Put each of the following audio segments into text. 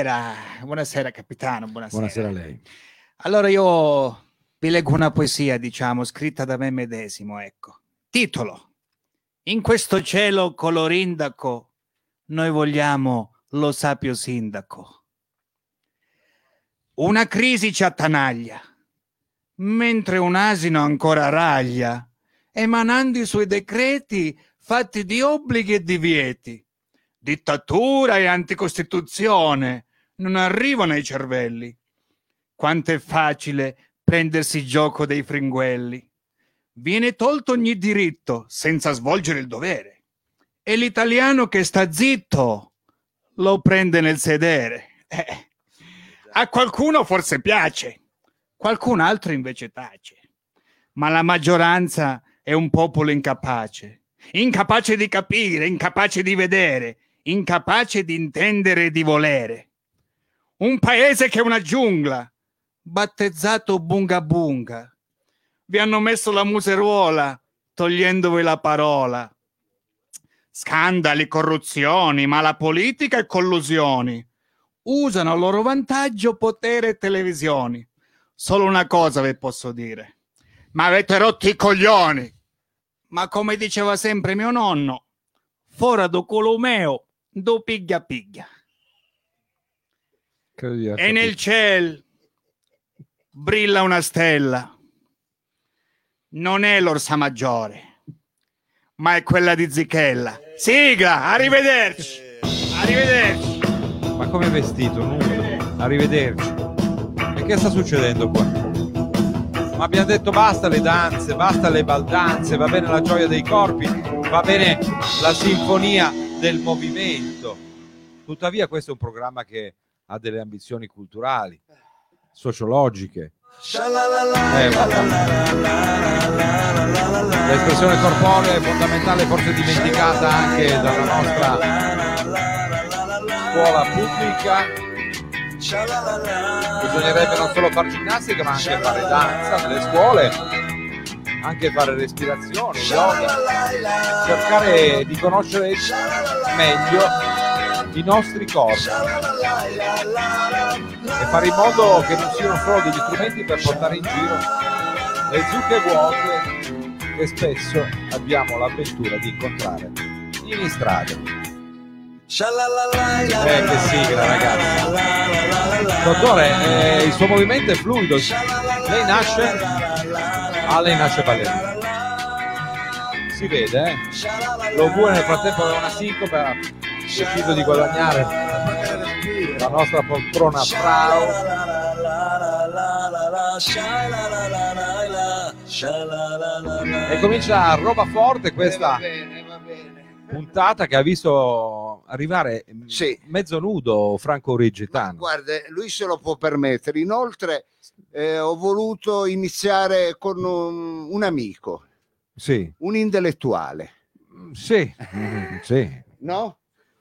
Buonasera, buonasera capitano, buonasera. Buonasera a lei. Allora io vi leggo una poesia, diciamo, scritta da me medesimo, ecco. Titolo. In questo cielo colorindaco noi vogliamo lo sapio sindaco. Una crisi ci attanaglia, mentre un asino ancora raglia, emanando i suoi decreti fatti di obblighi e divieti. Dittatura e anticostituzione non arrivano ai cervelli. Quanto è facile prendersi gioco dei fringuelli. Viene tolto ogni diritto senza svolgere il dovere. E l'italiano che sta zitto lo prende nel sedere. Eh, a qualcuno forse piace, qualcun altro invece tace. Ma la maggioranza è un popolo incapace, incapace di capire, incapace di vedere, incapace di intendere e di volere. Un paese che è una giungla, battezzato Bunga Bunga. Vi hanno messo la museruola, togliendovi la parola. Scandali, corruzioni, mala politica e collusioni. Usano a loro vantaggio potere e televisioni. Solo una cosa vi posso dire. Ma avete rotto i coglioni. Ma come diceva sempre mio nonno, fora do culo meo, do piglia piglia. E nel cielo brilla una stella. Non è l'orsa maggiore, ma è quella di Zichella. Sigla, arrivederci. Arrivederci. Ma come è vestito? Nudo. Arrivederci. E che sta succedendo qua? Ma abbiamo detto basta le danze, basta le baldanze, va bene la gioia dei corpi, va bene la sinfonia del movimento. Tuttavia questo è un programma che ha delle ambizioni culturali, sociologiche. Eh, vabbè. L'espressione corporea è fondamentale, forse dimenticata anche dalla nostra scuola pubblica. Bisognerebbe non solo fare ginnastica, ma anche fare danza nelle scuole, anche fare respirazione, yoga, cercare di conoscere meglio i nostri corpi e fare in modo che non siano solo degli strumenti per portare in giro le zucche vuote che spesso abbiamo l'avventura di incontrare in strada. Eh, che sigla, ragazzi. Dottore, eh, il suo movimento è fluido. Lei nasce. Ah, lei nasce ballerina. Si vede, eh? Lo vuole nel frattempo aveva una sincope, deciso di guadagnare la nostra poltrona Frau. E comincia roba forte questa puntata che ha visto arrivare Sì. mezzo nudo Franco Ma Rigitano. guarda, lui se lo può permettere. Inoltre, eh, ho voluto iniziare con un, un amico, Sì, un intellettuale, sì, sì. no?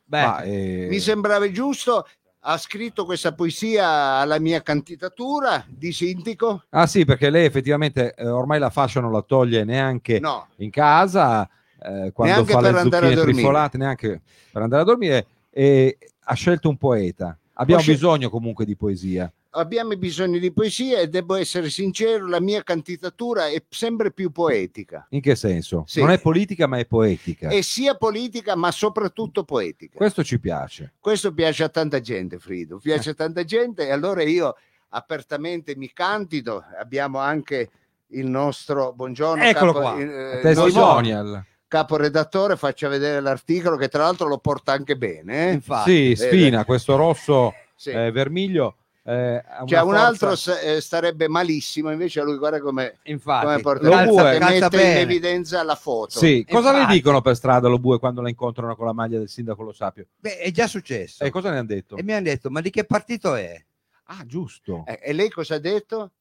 Beh, Ma, eh, Mi sembrava giusto. Ha scritto questa poesia alla mia candidatura di sindaco? Ah sì, perché lei effettivamente eh, ormai la fascia non la toglie neanche No, in casa, eh, quando Neanche fa per le andare a dormire. neanche per andare a dormire, e ha scelto un poeta. Abbiamo Ho bisogno comunque di poesia. Abbiamo bisogno di poesia e devo essere sincero, la mia candidatura è sempre più poetica. In che senso? Sì. Non è politica, ma è poetica. È sia politica, ma soprattutto poetica. Questo ci piace. Questo piace a tanta gente, Frido, piace a tanta gente e allora io apertamente mi candido. Abbiamo anche il nostro buongiorno Eccolo capo, qua. eh, nostro Testimonial. caporedattore, faccia vedere l'articolo che tra l'altro lo porta anche bene. eh? infatti. Sì, spina questo rosso Sì. eh, vermiglio. Eh, Cioè, un altro forza- s- eh, starebbe malissimo, invece lui guarda come, come infatti. porta lo calza- vuole. e Calza mette in bene. evidenza la foto. Sì, cosa le dicono per strada lo bue quando la incontrano con la maglia del sindaco Lo Sapio? Beh, è già successo. E cosa ne hanno detto? E mi hanno detto, ma di che partito è? Ah, giusto. Eh, e lei cosa ha detto?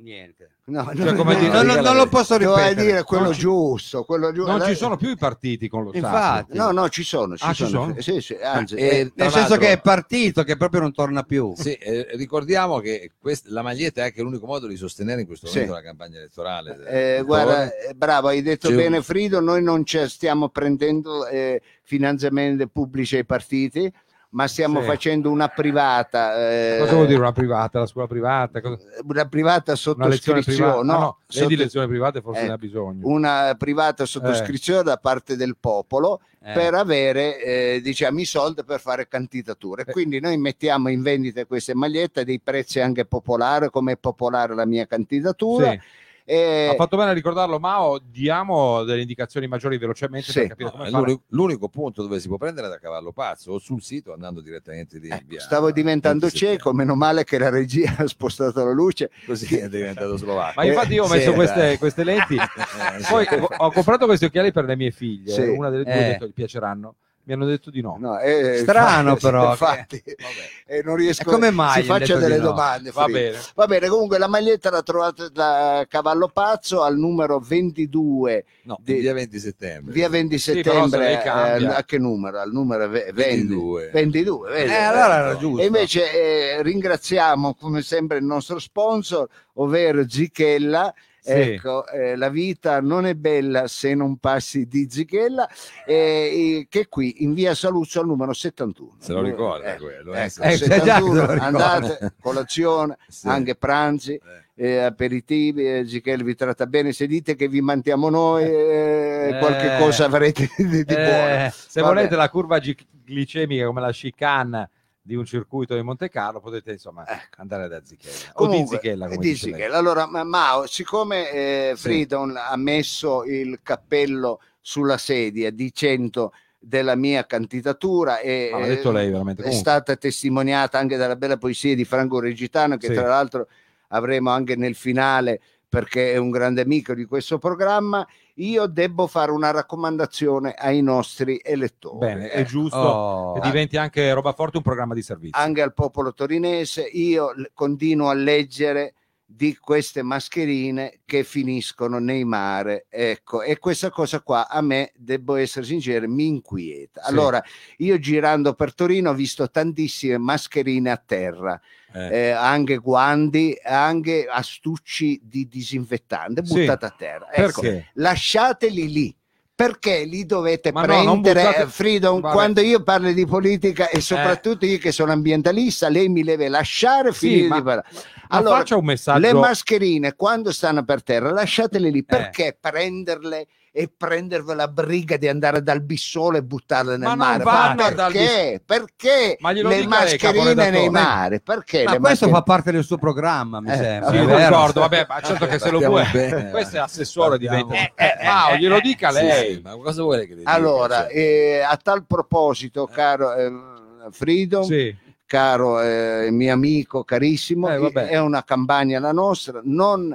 Niente. No, Cioè, come dire, non, non- lo posso Doveva ripetere. dire quello Non ci- giusto, quello giusto. Non ci sono più i partiti con Lo. Infatti. No, no, ci sono. Ci Ah, ci sono. sono? Sì, sì, anzi, Eh, eh, nel senso che è partito che proprio non torna più. Sì, eh, ricordiamo che quest- la maglietta è anche l'unico modo di sostenere in questo Sì. momento la campagna elettorale. eh, guarda, eh, bravo, hai detto C'è un- bene Frido, noi non ci stiamo prendendo eh, finanziamenti pubblici ai partiti, ma stiamo Sì. facendo una privata. eh, Cosa vuol dire una privata? La scuola privata? Cosa- Una privata Una lezione sottoscrizione, privata? no, Ah, no, lei di lezioni private forse eh, ne ha bisogno. una privata sottoscrizione da parte del popolo Eh. per avere eh, diciamo i soldi per fare candidature. Eh. Quindi noi mettiamo in vendita queste magliette a dei prezzi anche popolari, come è popolare la mia candidatura. Sì. E- Ha fatto bene a ricordarlo, Mao. Diamo delle indicazioni maggiori velocemente Sì. per capire come l'unico, l'unico punto dove si può prendere da cavallo pazzo o sul sito andando direttamente lì. Ecco, via stavo diventando 27. cieco, meno male che la regia ha spostato la luce. Così è diventato slovacco. Ma infatti io ho messo sì, queste, queste lenti. Poi ho- comprato questi occhiali per le mie figlie. Sì. Una delle due Eh. detto gli piaceranno. Mi hanno detto di no. No, eh, Strano, infatti, però, infatti, Vabbè. eh, non riesco E come mai si faccia delle no? domande. Va bene. Va bene, comunque la maglietta la trovate da Cavallo Pazzo al numero 22 No, di- via 20 settembre. via 20 Sì, però se settembre lei eh, a che numero? Al numero ve- 20. 22. 22 vedi? Eh, allora era giusto. E invece eh, ringraziamo come sempre il nostro sponsor, ovvero Zichella. Sì. Ecco, eh, la vita non è bella se non passi di Zichella, eh, che è qui in via Saluzzo al numero 71. Se lo ricorda Eh, quello. eh, ecco, se- Eh, già, già 71, se lo andate, colazione, sì. anche pranzi, Eh. eh, aperitivi, eh, Zichella vi tratta bene, se dite che vi mantiamo noi, eh, Eh. qualche cosa avrete di, di buono. Eh, se Vabbè. volete la curva glicemica come la chicane di un circuito di Monte Carlo, potete insomma Ecco. andare da Zichella. o di Comunque, Zichella, come di. Zichella. Allora, ma- Mao, siccome eh, Sì. Freedom ha messo il cappello sulla sedia dicendo della mia candidatura e l'ha eh, lei è Comunque, stata testimoniata anche dalla bella poesia di Franco Regitano che Sì. tra l'altro avremo anche nel finale perché è un grande amico di questo programma io devo fare una raccomandazione ai nostri elettori bene, è Eh, giusto Oh. che diventi anche roba forte un programma di servizio. anche al popolo torinese io continuo a leggere di queste mascherine che finiscono nei mare ecco e questa cosa qua a me devo essere sincero mi inquieta Sì. allora io girando per Torino ho visto tantissime mascherine a terra Eh. eh, anche guanti anche astucci di disinfettante Sì. buttate a terra ecco, Perché? lasciateli lì perché li dovete Ma no, prendere buttate- eh, Freedom Vabbè. quando io parlo di politica e soprattutto io che sono ambientalista lei mi deve lasciare Sì, finire ma- di parlare allora faccia un messaggio. le mascherine quando stanno per terra lasciatele Eh. lì perché prenderle e prendervi la briga di andare dal bissolo e buttarle nel Ma mare Ma perché? perché Ma le dica lei, mascherine nei mari perché Ma le questo mascherine- fa parte del suo programma, mi Eh, sembra. Sì, d'accordo, vabbè, ma certo che se lo vuoi. bene. Questo è assessore diventa. Eh, Mao, glielo dica Sì, lei. sì, ma cosa vuole che le dica? allora Cioè, eh, a tal proposito caro eh, Freedom Sì. caro eh, mio amico carissimo, Eh, è una campagna la nostra, non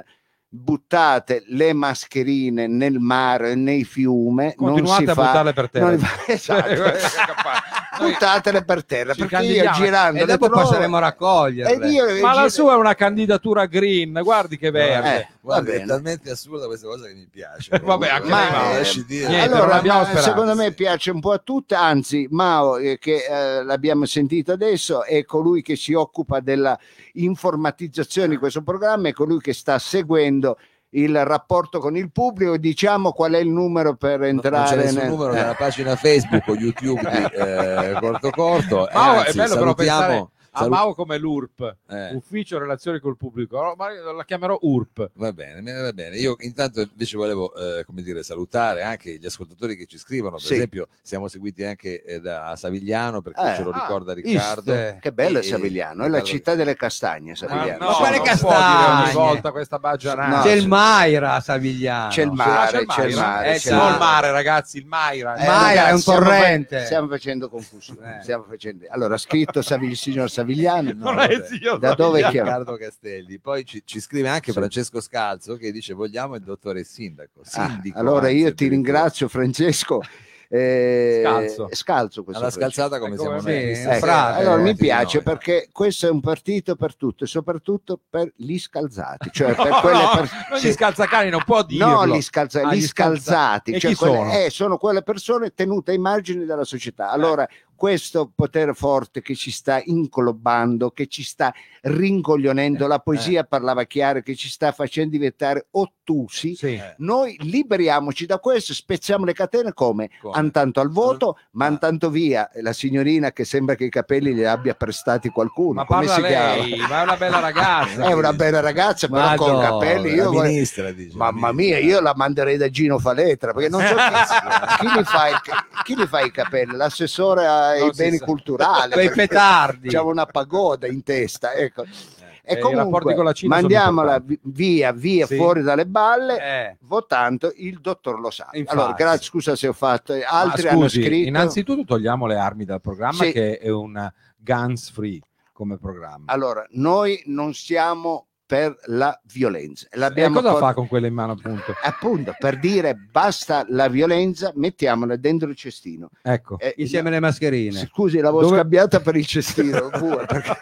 buttate le mascherine nel mare e nei fiumi, non Continuate si a fa, buttarle per terra. non esatto. Buttatele per terra, Ci perché io girando E dopo passeremo a raccoglierle. ed io Ma la sua è una candidatura green, guardi che verde. Eh, va guarda, è bene. talmente assurda questa cosa che mi piace. Eh, vabbè, anche Ma, Mao, eh, dire. niente, allora, ma secondo me piace un po' a tutte, anzi Mao, eh, che eh, l'abbiamo sentito adesso, è colui che si occupa della informatizzazione di questo programma, è colui che sta seguendo il rapporto con il pubblico, diciamo qual è il numero per Non- non c'è entrare nessun nel- numero eh. nella pagina Facebook o YouTube di eh, Corto Corto. e Mao, è anzi, bello però pensare a salu- Mao come l'URP, eh, Ufficio Relazioni col Pubblico, No, ma io la chiamerò URP. Va bene, va bene. Io intanto invece volevo eh, come dire, salutare anche gli ascoltatori che ci scrivono. Per Sì. esempio, siamo seguiti anche eh, da Savigliano, perché Eh, ce lo ah, ricorda Riccardo. Iste. Che bello è E- Savigliano, è la città delle castagne Savigliano. no, Ma quale castagne? ogni volta questa baggianata. No, C'è il. Maira a Savigliano. C'è il Ah, mare, c'è il mare, Eh, c'è il il mare. ragazzi, il Maira. Eh, Maira ragazzi, è un torrente. Stiamo facendo confusione. Eh. stiamo facendo- Allora, scritto Savi- il signor Savigliano. No, non vabbè. è signor Da dove Savigliano. chiama? Riccardo Castelli. Poi ci, ci scrive anche Sì. Francesco Scalzo che dice vogliamo il dottore sindaco. Ah, Sindico, allora anzi, io ti ringrazio Francesco. Eh, Scalzo. scalzo questo Alla scalzata come siamo sì, noi. eh, Questa Ecco, frate, allora eh, mi piace noi. perché questo è un partito per tutto e soprattutto per gli scalzati, cioè per No, quelle no, per- non sì. gli scalzacani, non può dirlo. No, gli, scalza- Ah, gli gli scalza- scalzati, E cioè quelle- sono? eh, sono quelle persone tenute ai margini della società. Allora, questo potere forte che ci sta incolobando, che ci sta rincoglionendo, la poesia parlava chiaro, che ci sta facendo diventare ottusi. Sì. Eh. Noi liberiamoci da questo, spezziamo le catene come? Come? Antanto al voto, ma Ah. antanto via la signorina che sembra che i capelli li abbia prestati qualcuno. Ma Come si chiama? lei, ma è una bella ragazza. È una bella ragazza, però con Madonna, capelli. Io vorrei- ministra dice. Mamma mia, io la manderei da Gino Faletra perché non so chi, chi, li fa chi li fa i capelli, l'assessore ai Non si beni sa. culturali. Quei petardi. C'ha una pagoda in testa. Ecco. Eh, E i rapporti comunque mandiamola via, via, Sì. fuori dalle balle, Eh, votando il dottor Lo Sa. Infatti. Allora, grazie, scusa se ho fatto. Altri Ma hanno scusi, scritto. innanzitutto togliamo le armi dal programma Sì. che è un guns free come programma. Allora, noi non siamo per la violenza. e L'abbiamo cosa por- fa con quelle in mano appunto? Appunto, per dire basta la violenza, mettiamola dentro il cestino. Ecco. Eh, insieme alle mascherine. Scusi, l'avevo Dove- scambiata per il cestino pure, perché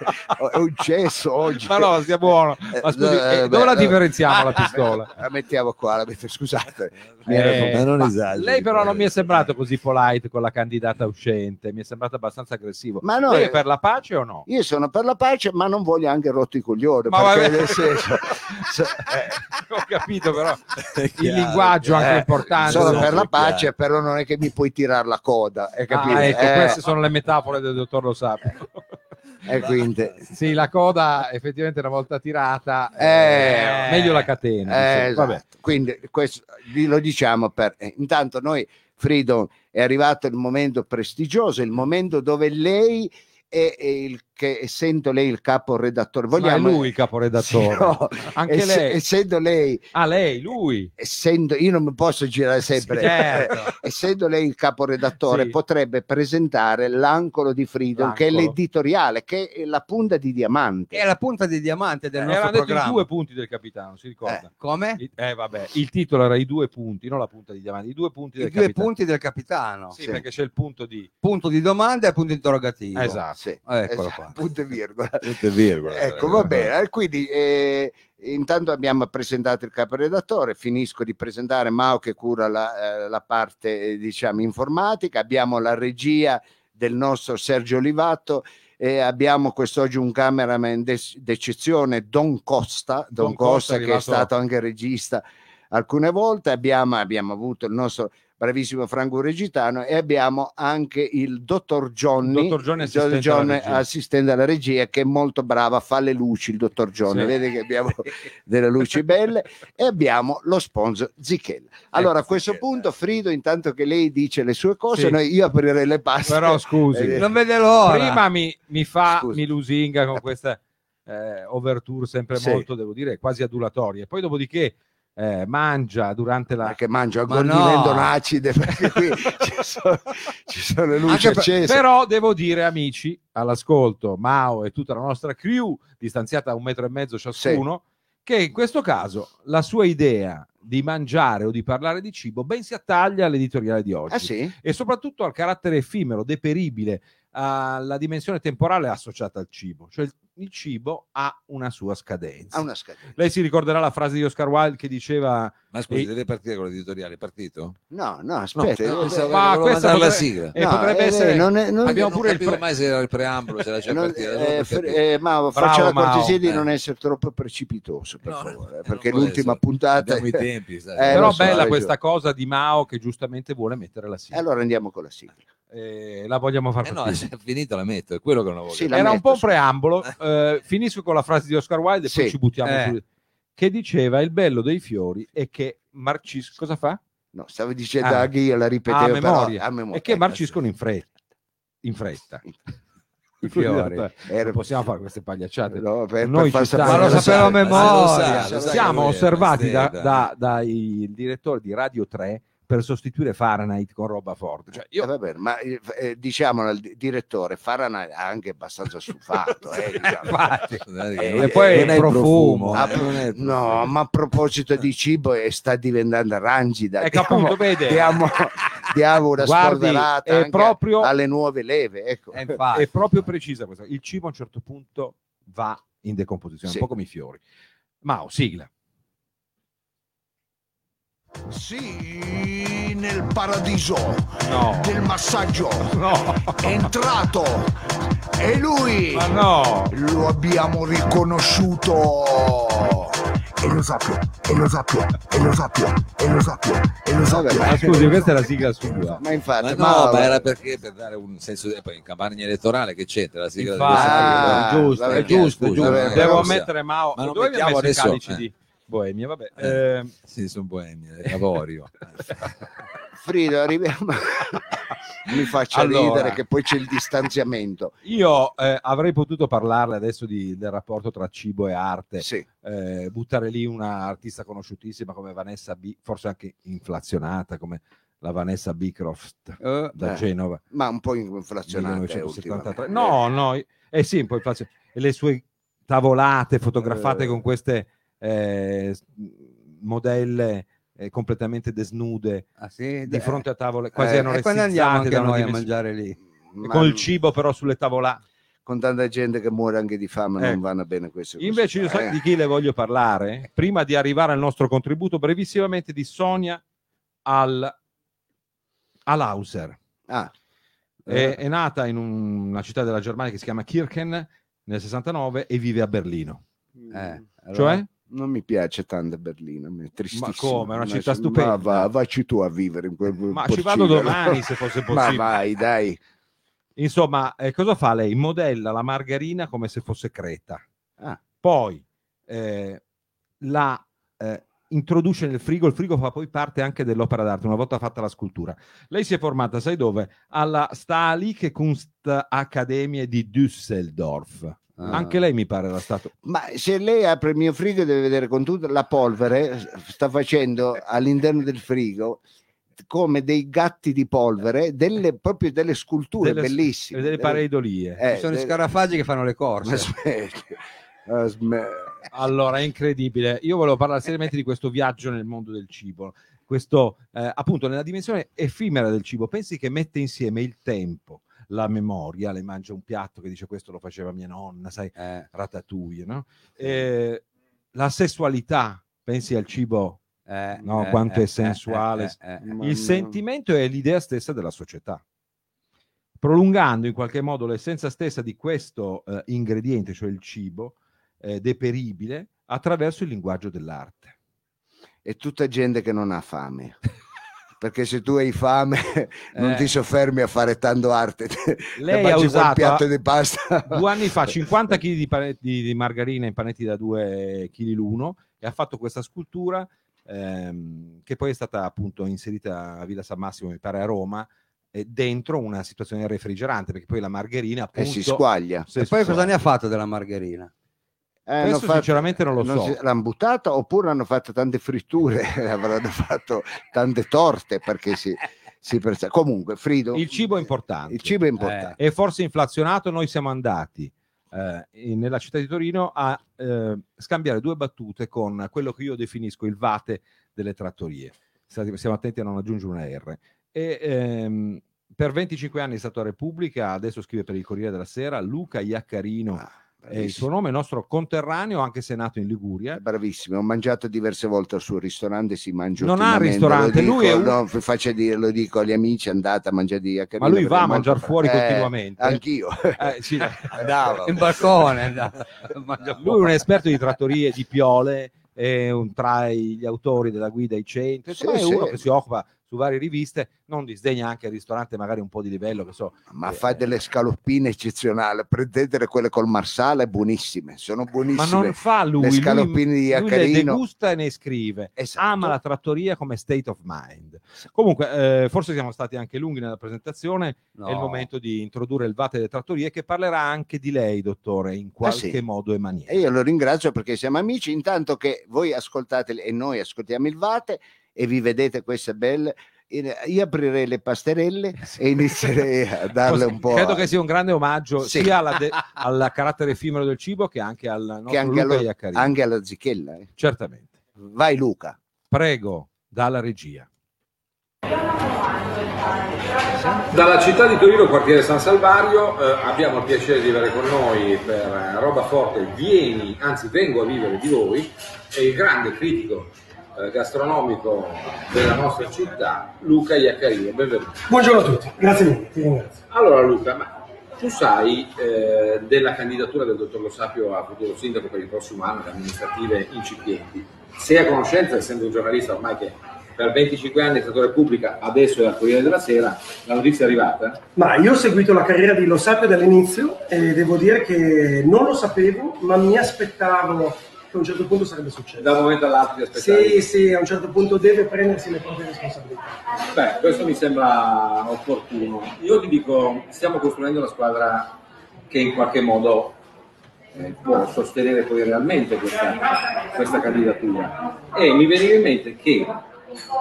è un cesso oggi. Ma no, sia buono. Ma scusi, Eh, eh, beh, dove la eh, differenziamo la pistola? La mettiamo qua, la metto- scusate. Eh, ma non ma esageri, lei però non mi è eh. sembrato così polite con la candidata uscente, mi è sembrato abbastanza aggressivo. Ma no, lei eh, è per la pace o no? Io sono per la pace, ma non voglio anche rotto i coglioni. Ma perché vabbè. senso, so- Ho capito però il linguaggio anche eh, importante. Esatto, per la pace, però non è che mi puoi tirare la coda. Hai capito? Ah, ecco, Eh, queste sono le metafore del dottor Lo Sapio. e quindi, Sì, la coda effettivamente una volta tirata, Eh, eh, meglio la catena. Eh. Vabbè. esatto. Quindi questo lo diciamo per eh, intanto noi Freedom è arrivato il momento prestigioso, il momento dove lei è, è il che essendo lei il capo redattore, Ma è vogliamo lui il caporedattore. Sì, no, Anche ess- lei. essendo lei Ah, lei, lui. essendo io non mi posso girare sempre Certo. essendo lei il caporedattore Sì. potrebbe presentare l'angolo di Freedom che è l'editoriale che è la punta di diamante È la punta di diamante del Eh, nostro Erano i programma. due punti del capitano, si ricorda? Come? I- Eh, vabbè, il titolo era i due punti, non la punta di diamante, i due punti I del due capitano. punti del capitano. Sì, Sì. perché c'è il punto di... Punto di domanda e punto interrogativo. Esatto. Sì, Eccolo esatto, qua. punto e virgola. Tutte virgole. Ecco, va bene. Eh, Quindi eh, intanto abbiamo presentato il caporedattore, finisco di presentare Mao che cura la, eh, la parte eh, diciamo informatica, abbiamo la regia del nostro Sergio Olivato e abbiamo quest'oggi un cameraman d'ec- d'eccezione, Don Costa, Don, Don Costa Costa, che è stato anche regista alcune volte, abbiamo, abbiamo avuto il nostro bravissimo Franco Regitano e abbiamo anche il dottor Johnny, Dottor Johnny, il dottor assistente alla Johnny, regia. assistente alla regia che è molto brava, fa le luci il dottor Johnny, Sì. vede che abbiamo delle luci belle e abbiamo lo sponsor Zichella. Allora a questo Zichella. punto Frido intanto che lei dice le sue cose, Sì. noi, io aprirei le paste. Però scusi, Eh, Non vede l'ora. prima mi, mi fa, Scusi. mi lusinga con questa eh, overture sempre Sì. molto, devo dire, quasi adulatoria. E poi dopodiché eh, mangia durante la... perché mangio Ma ancora no. diventano acide perché qui ci sono, ci sono le luci Anche accese. però devo dire, amici, all'ascolto, Mao e tutta la nostra crew, distanziata a un metro e mezzo ciascuno, che in questo caso la sua idea di mangiare o di parlare di cibo ben si attaglia all'editoriale di oggi Ah sì? e soprattutto al carattere effimero, deperibile, alla dimensione temporale associata al cibo. Cioè il, il cibo ha una sua scadenza. Ha una scadenza. Lei si ricorderà la frase di Oscar Wilde che diceva Ma scusi, E- deve partire con l'editoriale, è partito? No, no, aspetta. No, eh, pensavo ma questa mandare la potrebbe- sigla. e no, potrebbe eh, essere... non è- non- abbiamo non pure il capivo pre- mai se era il preambolo, se la c'è non- partita. eh, non eh, Mao, Bravo, faccia la Mao. cortesia di Eh. non essere troppo precipitoso, per No, no, favore, eh, perché non l'ultima essere. puntata. Abbiamo i tempi. Eh, Però lo so, bella questa cosa di Mao che giustamente vuole mettere la sigla. Allora andiamo con la sigla. Eh, la vogliamo far Eh no, è finito la metto, è quello che non voglio. Sì, Era un metto, po' un sì. preambolo. eh, finisco con la frase di Oscar Wilde e poi Sì. ci buttiamo Eh. su. Che diceva il bello dei fiori è che marcis cosa fa? No, stavo dicendo Ah. anche io, la A ripetevo però, memoria. a memoria. E che Eh, marciscono in fretta. In fretta. I fiori. era- Non possiamo fare queste pagliacciate. no, per, Noi per ci Ma lo sapevo a memoria. lo sa, Siamo lui, osservati da- da- dai direttori di Radio 3 per sostituire Fahrenheit con roba forte. Cioè, Eh, io va bene, ma eh, diciamolo al di- direttore, Fahrenheit ha anche abbastanza stufato. eh, diciamo. Infatti. Che E è- poi è il profumo. eh, Ah, non è il No, profumo. ma a proposito di cibo eh, sta diventando rangida. Ecco, appunto, Diamo, vede. diamo, diamo una Guardi, è anche proprio- alle nuove leve. Ecco. Eh, infatti. è proprio precisa questa. Il cibo a un certo punto va in decomposizione, Sì. un po' come i fiori. Mao, sigla. Sì, nel paradiso No. del massaggio No, è entrato e lui ma no. lo abbiamo riconosciuto. E lo sappio, e lo sappio, e lo sappio, e lo sappio, e lo sappio. Ma scusi, questa è la sigla sua. Ma infatti, Ma no, ma- ma era perché per dare un senso di... poi in campagna elettorale che c'entra la sigla Infatti, Ah, è giusto, è giusto, è giusto. Devo ammettere, Mao, ma non dove mettiamo messo i adesso- calici eh. di Boemia? Vabbè. Eh. Eh, Sì, sono boemi, eh, Lavorio. Frido, arriviamo. Mi faccia Allora. ridere che poi c'è il distanziamento. io eh, avrei potuto parlarle adesso di- del rapporto tra cibo e arte, Sì. eh, buttare lì una artista conosciutissima come Vanessa B, forse anche inflazionata come la Vanessa Beecroft Eh, da Eh. Genova. Ma un po' inflazionata 1973. ultimamente. No, no, eh sì, poi faccio- e le sue tavolate fotografate Eh. con queste eh, modelle eh, completamente desnude ah, sì? di Eh, fronte a tavole quasi eh, e quando andiamo anche noi a dimensione- mangiare lì? Ma con il cibo però sulle tavolate. con tanta gente che muore anche di fame non Ecco. vanno bene queste cose. Invece io so Eh. di chi le voglio parlare, prima di arrivare al nostro contributo brevissimamente di Sonia al all'Hauser. Ah, È, è nata in un- una città della Germania che si chiama Kirchen nel 69 e vive a Berlino. Eh, allora- Cioè? Non mi piace tanto Berlino, mi è tristissimo. come? È una Ma- città ma stupenda. va, vacci tu a vivere in quel Ma porcino. ci vado domani se fosse Ma possibile. vai, dai. Insomma, eh, cosa fa lei? Modella la margarina come se fosse creta. Ah. Poi eh, la eh, introduce nel frigo, il frigo fa poi parte anche dell'opera d'arte, una volta fatta la scultura. Lei si è formata, sai dove? Alla Staatliche Kunstakademie di Düsseldorf. Ah. Anche lei mi pare era stato... Ma se lei apre il mio frigo deve vedere con tutta la polvere, sta facendo all'interno del frigo come dei gatti di polvere, delle, proprio delle sculture Delle- bellissime. delle pareidolie. Eh, Ci sono i delle- scarafaggi che fanno le corse. Ah, sme- Allora, è incredibile. Io volevo parlare seriamente di questo viaggio nel mondo del cibo, questo eh, appunto nella dimensione effimera del cibo. Pensi che mette insieme il tempo, la memoria, le mangia un piatto che dice questo lo faceva mia nonna, sai, Eh, ratatouille, no? Eh, la sessualità, pensi al cibo, eh, No, eh, quanto è eh, sensuale. eh. Ma il sentimento è l'idea stessa della società. Prolungando in qualche modo l'essenza stessa di questo eh, ingrediente, cioè il cibo, eh, deperibile, attraverso il linguaggio dell'arte. È tutta gente che non ha fame. Perché se tu hai fame non Eh. ti soffermi a fare tanto arte. Lei ha usato piatto di pasta. due anni fa 50 kg di, pane- di- di margarina in panetti da 2 kg l'uno e ha fatto questa scultura ehm, che poi è stata appunto inserita a Villa San Massimo, mi pare a Roma, e dentro una situazione refrigerante perché poi la margherina E appunto si squaglia. E poi cosa ne ha fatto della margherina? Eh, Questo sinceramente non lo so. si- l'hanno buttata oppure hanno fatto tante fritture, avranno fatto tante torte perché si, si perce- Comunque, Frido, Il cibo è importante. il cibo è importante. è forse inflazionato, noi siamo andati eh, nella città di Torino a eh, scambiare due battute con quello che io definisco il vate delle trattorie. Siamo attenti a non aggiungere una R. E, ehm, per 25 anni è stato a Repubblica, adesso scrive per il Corriere della Sera, Luca Iaccarino Ah, è il suo nome, nostro conterraneo, anche se nato in Liguria. Bravissimo, ho mangiato diverse volte al suo ristorante, si mangia Non ha ristorante, lo lui è dico, un- no, vi faccio dire, lo dico agli amici, andate a mangiare di Iaccarino, Ma lui va a è mangiare molto fuori eh, continuamente. Anch'io. Eh, sì. Andavo. In balcone. Lui è un esperto di trattorie, di piole, è un tra gli autori della guida ai centri, Sì, insomma, è sì. uno che si occupa su varie riviste, non disdegna anche il ristorante magari un po' di livello, che so. Ma eh, fa delle scaloppine eccezionali, prendetele quelle col marsala, buonissime, sono Ma buonissime. non fa lui, le lui, scaloppine di lui le degusta e ne scrive. Esatto. Ama la trattoria come state of mind. Comunque, eh, forse siamo stati anche lunghi nella presentazione. No. È il momento di introdurre il Vate delle trattorie, che parlerà anche di lei, dottore, in qualche sì. modo e maniera. E io lo ringrazio perché siamo amici, intanto che voi ascoltate e noi ascoltiamo il Vate e vi vedete queste belle. Io aprirei le pasterelle e inizierei a darle un po'. Credo a- che sia un grande omaggio Sì. sia alla de- al carattere effimero del cibo che anche al nostro che anche, Luca allo- anche alla zichella. eh. Certamente. Vai Luca. Prego, dalla regia. Dalla città di Torino, quartiere San Salvario, eh, abbiamo il piacere di avere con noi per eh, Roba Forte Vieni, anzi vengo a vivere di voi, e il grande critico gastronomico della nostra città, Luca Iaccarino. Benvenuto. Buongiorno a tutti, grazie mille, ti ringrazio. Allora Luca, ma tu sai eh, della candidatura del dottor Lo Sapio a futuro sindaco per il prossimo anno, le amministrative incipienti? Sei a conoscenza, essendo un giornalista ormai che per 25 anni è stato Repubblica, adesso è al Corriere della Sera, la notizia è arrivata? Ma io ho seguito la carriera di Lo Sapio dall'inizio e devo dire che non lo sapevo, ma mi aspettavo che a un certo punto sarebbe successo. Da un momento all'altro ti aspettavi? Sì, sì, a un certo punto deve prendersi le proprie responsabilità. Beh, questo mi sembra opportuno. Io ti dico, stiamo costruendo una squadra che in qualche modo eh, può sostenere poi realmente questa, questa candidatura. E mi veniva in mente che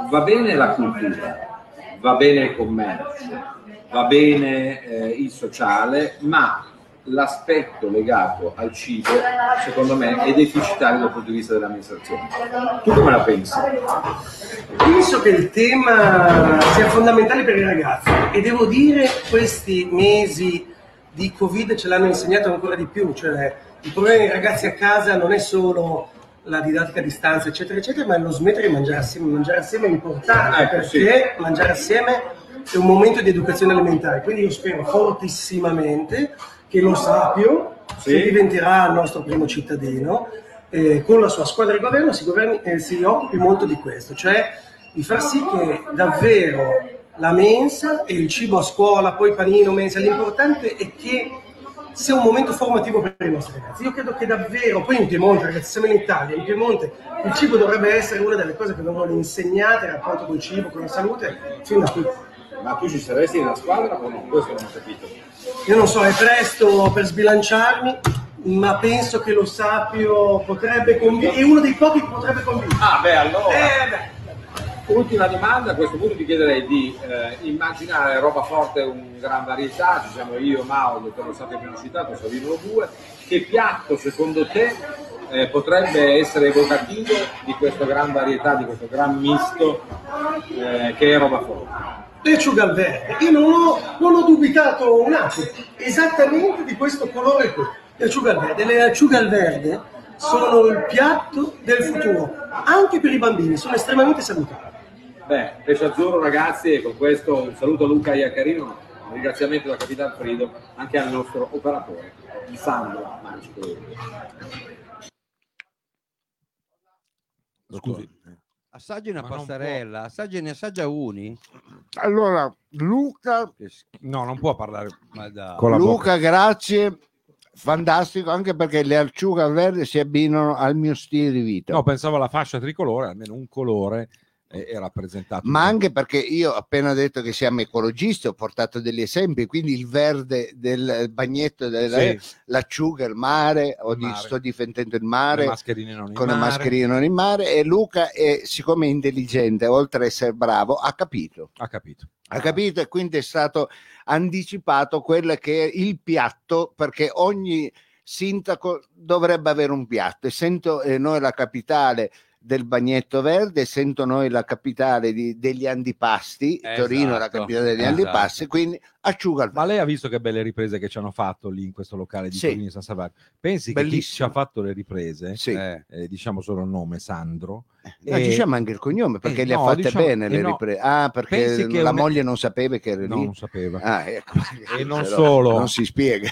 va bene la cultura, va bene il commercio, va bene eh, il sociale, ma l'aspetto legato al cibo, secondo me, è deficitario dal punto di vista dell'amministrazione. Tu come la pensi? Penso che il tema sia fondamentale per i ragazzi e devo dire questi mesi di Covid ce l'hanno insegnato ancora di più, cioè il problema dei ragazzi a casa non è solo la didattica a distanza, eccetera, eccetera, ma è lo smettere di mangiare assieme. Mangiare assieme è importante Ecco, sì. perché mangiare assieme è un momento di educazione alimentare. Quindi io spero fortissimamente che lo Sapio, Sì. che diventerà il nostro primo cittadino, eh, con la sua squadra di governo si, governi- eh, si occupi molto di questo, cioè di far sì che davvero la mensa e il cibo a scuola, poi panino, mensa, l'importante è che sia un momento formativo per i nostri ragazzi. Io credo che davvero, poi in Piemonte, ragazzi, siamo in Italia, in Piemonte il cibo dovrebbe essere una delle cose che vengono insegnate, il rapporto col cibo, con la salute, fin da qui. Ma tu ci saresti nella squadra o no? Questo non ho capito. Io non so, è presto per sbilanciarmi, ma penso che lo Sapio potrebbe convincere, è uno dei pochi che potrebbe convincere. Ah, beh, allora. Eh, beh. Ultima domanda, a questo punto ti chiederei di eh, immaginare roba forte un gran varietà, ci siamo io, Mao, il dottor Lo Sapio abbiamo citato, Savino Lo Bue. Che piatto secondo te eh, potrebbe essere evocativo di questa gran varietà, di questo gran misto eh, che è roba forte? Lechuga al verde. Io non ho, non ho dubitato un attimo, esattamente di questo colore qui. Lechuga al verde. Le acciughe al verde sono il piatto del futuro, anche per i bambini, sono estremamente salutari. Beh, pesce azzurro ragazzi e con questo un saluto a Luca Iaccarino, un ringraziamento da Capitan Frido anche al nostro operatore, Sandro Magico. Scusi. Assaggi una Ma non pastarella, assaggi ne assaggia uni. Allora, Luca, No, non può parlare Ma dai. con la Luca, grazie. Fantastico, anche perché le acciughe al verde si abbinano al mio stile di vita. No, pensavo alla fascia tricolore, almeno un colore è rappresentato. Ma anche perché io ho appena detto che siamo ecologisti, ho portato degli esempi, quindi il verde del bagnetto, della, Sì, l'acciuga, il mare, Il di- mare. sto difendendo il le mare in con le mascherine non in mare e Luca è, siccome è intelligente, oltre a essere bravo, ha capito. Ha capito. Ha capito e quindi è stato anticipato quello che è il piatto perché ogni sindaco dovrebbe avere un piatto. Essendo eh, noi la capitale del bagnetto verde, essendo noi la capitale di- degli antipasti, Torino è la Esatto, capitale degli esatto. antipasti, quindi asciuga il Ma lei ha visto che belle riprese che ci hanno fatto lì in questo locale di Sì. Torino San Salvario? Pensi che chi ci Bellissimo. ha fatto le riprese, Sì. Eh, eh, diciamo solo il nome, Sandro, No, e- diciamo anche il cognome perché eh, le no, ha fatte diciamo- bene eh, le no. riprese. Ah, perché la un- moglie non sapeva che era no, lì. non sapeva. Ah, ecco. E non Però solo. non si spiega.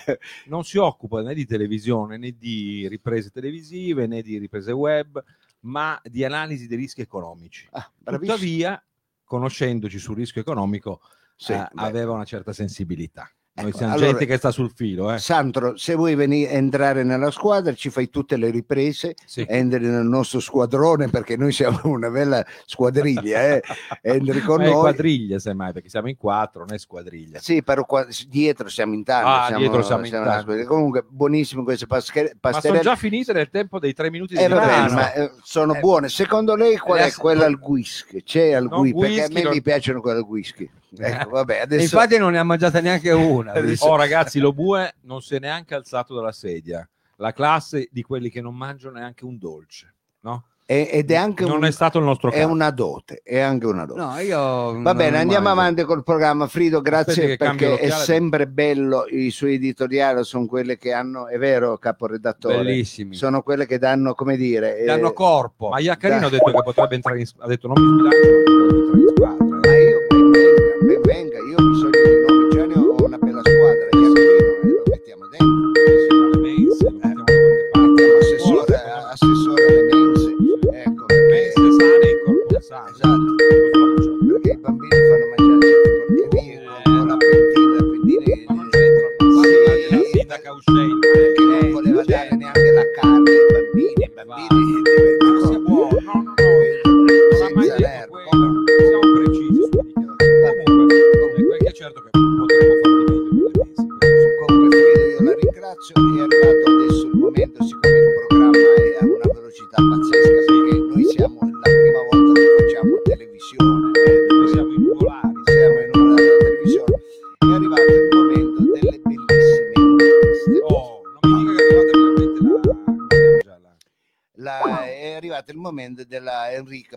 non si occupa né di televisione né di riprese televisive né di riprese web, ma di analisi dei rischi economici. Ah. Tuttavia, conoscendoci sul rischio economico, Sì, eh, aveva una certa sensibilità. Noi Ecco, siamo allora- gente che sta sul filo, eh. Sandro, se vuoi venire entrare nella squadra, ci fai tutte le riprese, Sì. entri nel nostro squadrone perché noi siamo una bella squadriglia, eh. entri con Ma noi. quadriglia, semmai, perché siamo in quattro, non è squadriglia. Sì, però qua, dietro siamo in tanti. Ah, dietro siamo in una tanti. Comunque, buonissime queste pasche- Ma sono già finite nel tempo dei tre minuti di Eh, va bene, brano. ma eh, sono Eh, buone. Secondo lei qual è quella al whisky? C'è al whisky? Perché a me mi piacciono quelle al whisky. Ecco, vabbè, adesso infatti non ne ha mangiata neanche una. Adesso- Oh ragazzi, lo bue non si è neanche alzato dalla sedia. La classe di quelli che non mangiano neanche un dolce, no? Ed è anche Non un- è stato il nostro è caso. una dote, è anche una dote. No, io Va bene, andiamo mangio. avanti col programma. Frido, grazie perché è sempre bello. I suoi editoriali sono quelle che hanno, è vero, caporedattore, Bellissimi. sono quelle che danno, come dire, eh, Danno corpo. Ma Iaccarino Dai. ha detto che potrebbe entrare in ha detto non mi sbilancio, ma io ben venga, io ho bisogno di nomi, già ne ho una bella squadra, Iaccarino, eh, lo mettiamo dentro. Le mense, lo mettiamo da qualche parte. Mettiamo assessore, assessore alle mense, ecco, Mense sane in corpo sano. Esatto. perché i bambini fanno mangiare certe porcherie, con la pentina, pentine, Ma non c'entra Sì. la sindaca uscente. che non voleva dare neanche la carne ai bambini, i bambini Non sia buono, no, no,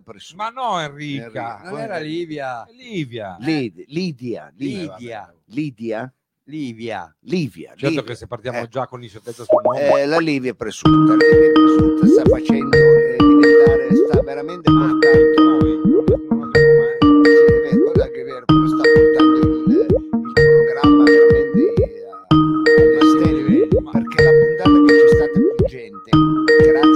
Enrica Presù. Ma no, Enrica. Non era Livia. Livia. Lid- Lidia, Lidia, Lidia. Lidia, Livia. Livia, Certo Livia. che se partiamo Eh. già con incertezza sul nome. Eh, la Livia Presunta, la Livia Presunta sta facendo eh, diventare, sta veramente portando Noi non non abbiamo mai. Sì, è vero, quello è anche vero, però sta portando il, il programma veramente a- perché la puntata che c'è stata più gente, grazie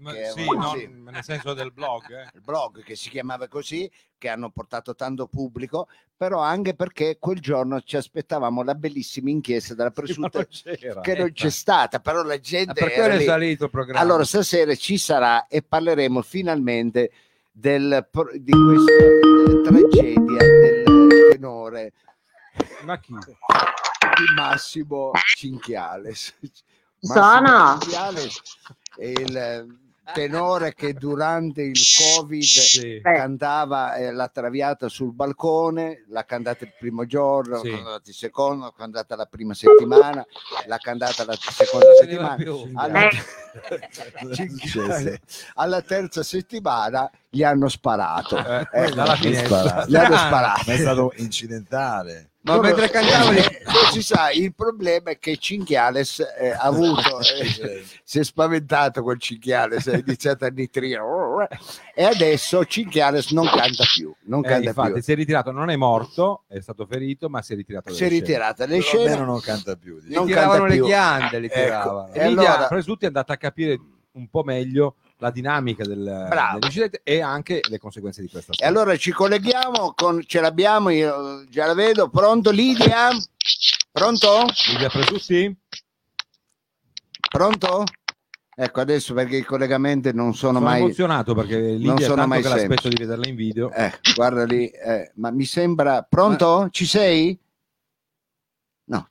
Ma- che sì, un- no, sì, nel senso del blog. Eh. il blog che si chiamava così, che hanno portato tanto pubblico, però anche perché quel giorno ci aspettavamo la bellissima inchiesta della presunta non c'era. che non c'è stata, però la Ah, gente per era quello è lì. salito il programma. Allora, stasera ci sarà e parleremo finalmente del, di questa eh, tragedia del tenore Ma chi? di Massimo Cinchiales. Sono. Massimo Cinchiales è il eh, tenore che durante il Covid Sì. cantava eh, la traviata sul balcone, l'ha cantata il primo giorno, Sì. l'ha cantata il secondo, l'ha cantata la prima settimana, l'ha cantata la seconda settimana. Alla, alla terza settimana gli hanno sparato. Eh, Eh, gli hanno sparato. Ma è stato incidentale. Ma mentre cantavo si sa, il problema è che Cinchiales eh, ha avuto, eh, si è spaventato quel Cinchiales, è iniziato a nitrire e adesso Cinchiales non canta più, non Eh, canta infatti più. si è ritirato, non è morto, è stato ferito, ma si è ritirato. Si è scene. ritirata le Però almeno scene. non canta più. Non tiravano le ghiande, li Ecco. tiravano. E E allora- Presutti è andata a capire un po' meglio la dinamica del, dell'incidente e anche le conseguenze di questa E storia. allora ci colleghiamo, con, ce l'abbiamo, io già la vedo, pronto Lidia? Pronto? Lidia Presutti? Pronto? Ecco adesso perché i collegamenti non sono, Sono mai... emozionato perché Lidia sono tanto mai che l'aspetto semplici. di vederla in video. Eh, guarda lì, eh, ma mi sembra... Pronto? Ci sei? No.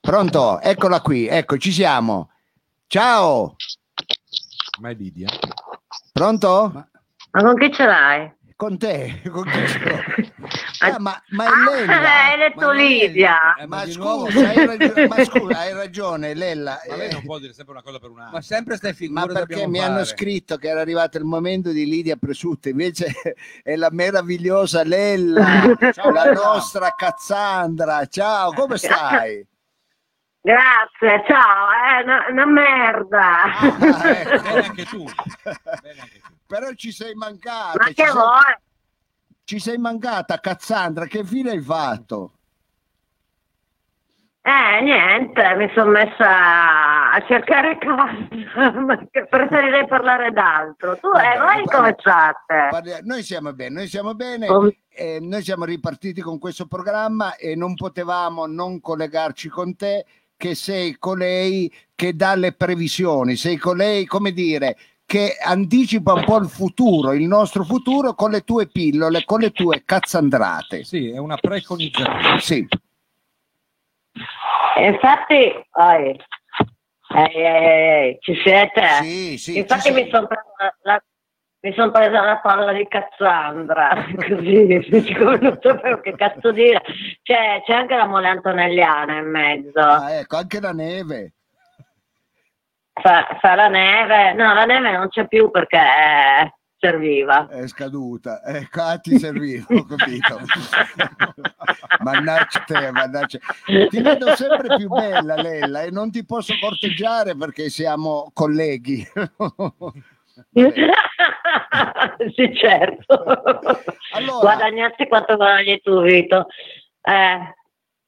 Pronto? Eccola qui, ecco, ci siamo. Ciao, Ma è Lidia? pronto? Ma con chi ce l'hai? Con te, con chi ce l'ho? Ah, Ah, ma, ma è ah, Lella. hai detto Ma Lidia. Eh, Ma scusa, hai ragione, ma scusa, hai ragione, Lella. Ma lei non può dire sempre una cosa per un'altra. Ma sempre stai Ma figure perché mi hanno fare. scritto che era arrivato il momento di Lidia Presutta, invece è la meravigliosa Lella, Ciao, la nostra Cazzandra. Ciao, come stai? Grazie, ciao, è una, una merda. Ah, ecco. Bene anche tu. Bene anche tu. Però ci sei mancata, Ma ci che sei, vuoi? ci sei mancata, Cazzandra, che fine hai fatto? Eh, niente, mi sono messa a cercare casa, preferirei parlare d'altro. Tu, Vabbè, eh, voi come? Parli- Noi siamo bene, noi siamo bene. Com- eh, noi siamo ripartiti con questo programma e non potevamo non collegarci con te che sei colei che dà le previsioni, sei colei, come dire, che anticipa un po' il futuro, il nostro futuro con le tue pillole, con le tue cazzandrate. Sì, è una preconizzazione. Sì, Infatti, oi, ehi, ehi, ehi, ci siete? sì, sì. Infatti mi sono presa la, mi son presa la palla di Cazzandra, così, siccome non sapevo che cazzo dire. C'è, c'è anche la mole antonelliana in mezzo. Ah, ecco, anche la neve. fa, fa la neve. No, la neve non c'è più perché eh, serviva. È scaduta, ecco, ah, ti serviva, ho capito. mannaggia te, mannaggia. Ti vedo sempre più bella, Lella, e non ti posso corteggiare perché siamo colleghi. sì, certo. Allora- Guadagnarsi quanto guadagni tu, Vito. Eh,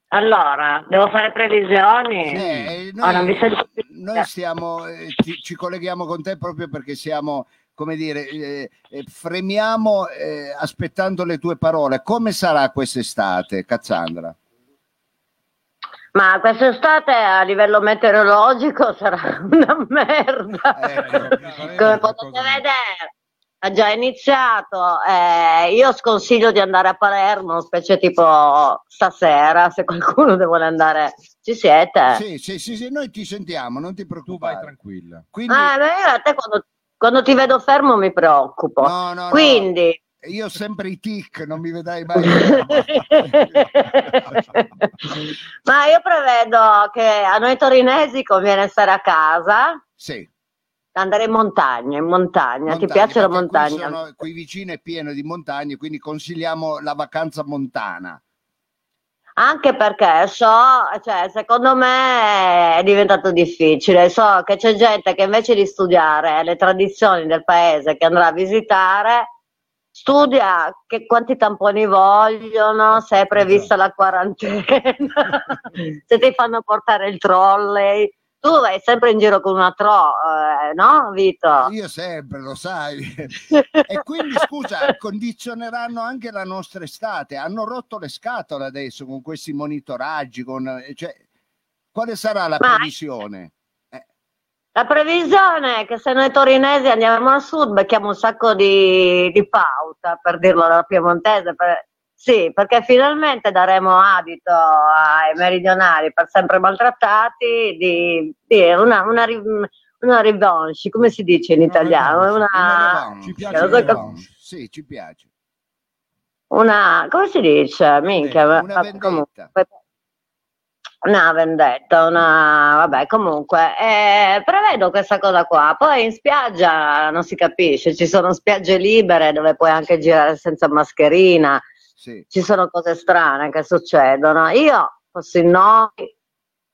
allora, devo fare previsioni? Eh, Oh, vi noi, più. noi stiamo, eh, ti- ci colleghiamo con te proprio perché siamo, come dire, eh, eh, fremiamo eh, aspettando le tue parole. Come sarà quest'estate, Cazzandra? Ma quest'estate a livello meteorologico sarà una merda. Ecco, Come potete vedere, ha già iniziato. eh, io sconsiglio di andare a Palermo, specie tipo stasera, se qualcuno vuole andare. Ci siete? Sì, sì, sì, sì, noi ti sentiamo, non ti Tu vai preoccupare. tranquilla. Quindi, Ah, beh, io a te quando, quando ti vedo fermo mi preoccupo. no, no, no, Quindi, io ho sempre i tic, non mi vedrai mai. ma io prevedo che a noi torinesi conviene stare a casa, sì, andare in montagna, in montagna. Ti montagne, piace la perché qui montagna? sono- qui vicino è pieno di montagne, quindi consigliamo la vacanza montana. Anche perché so, cioè, secondo me è diventato difficile. So che c'è gente che invece di studiare le tradizioni del paese che andrà a visitare, studia che quanti tamponi vogliono, se è prevista la quarantena, se ti fanno portare il trolley. Tu vai sempre in giro con una tro, eh, no, Vito? Io sempre, lo sai. e quindi scusa, condizioneranno anche la nostra estate. Hanno rotto le scatole adesso con questi monitoraggi. Con, cioè, quale sarà la Ma- previsione? La previsione è che se noi torinesi andiamo al sud becchiamo un sacco di, di pauta, per dirlo alla piemontese. per- sì, perché finalmente daremo adito ai meridionali per sempre maltrattati di, di una, una, una revanche, come si dice in italiano? Una Una. Ci piace so revanche. Sì, ci piace. una- come si dice? Minchia, ma- Una vendetta. comunque- Una vendetta, una... vabbè, comunque, eh, prevedo questa cosa qua. Poi in spiaggia non si capisce, ci sono spiagge libere dove puoi anche girare senza mascherina, Sì. ci sono cose strane che succedono. Io, fossi noi,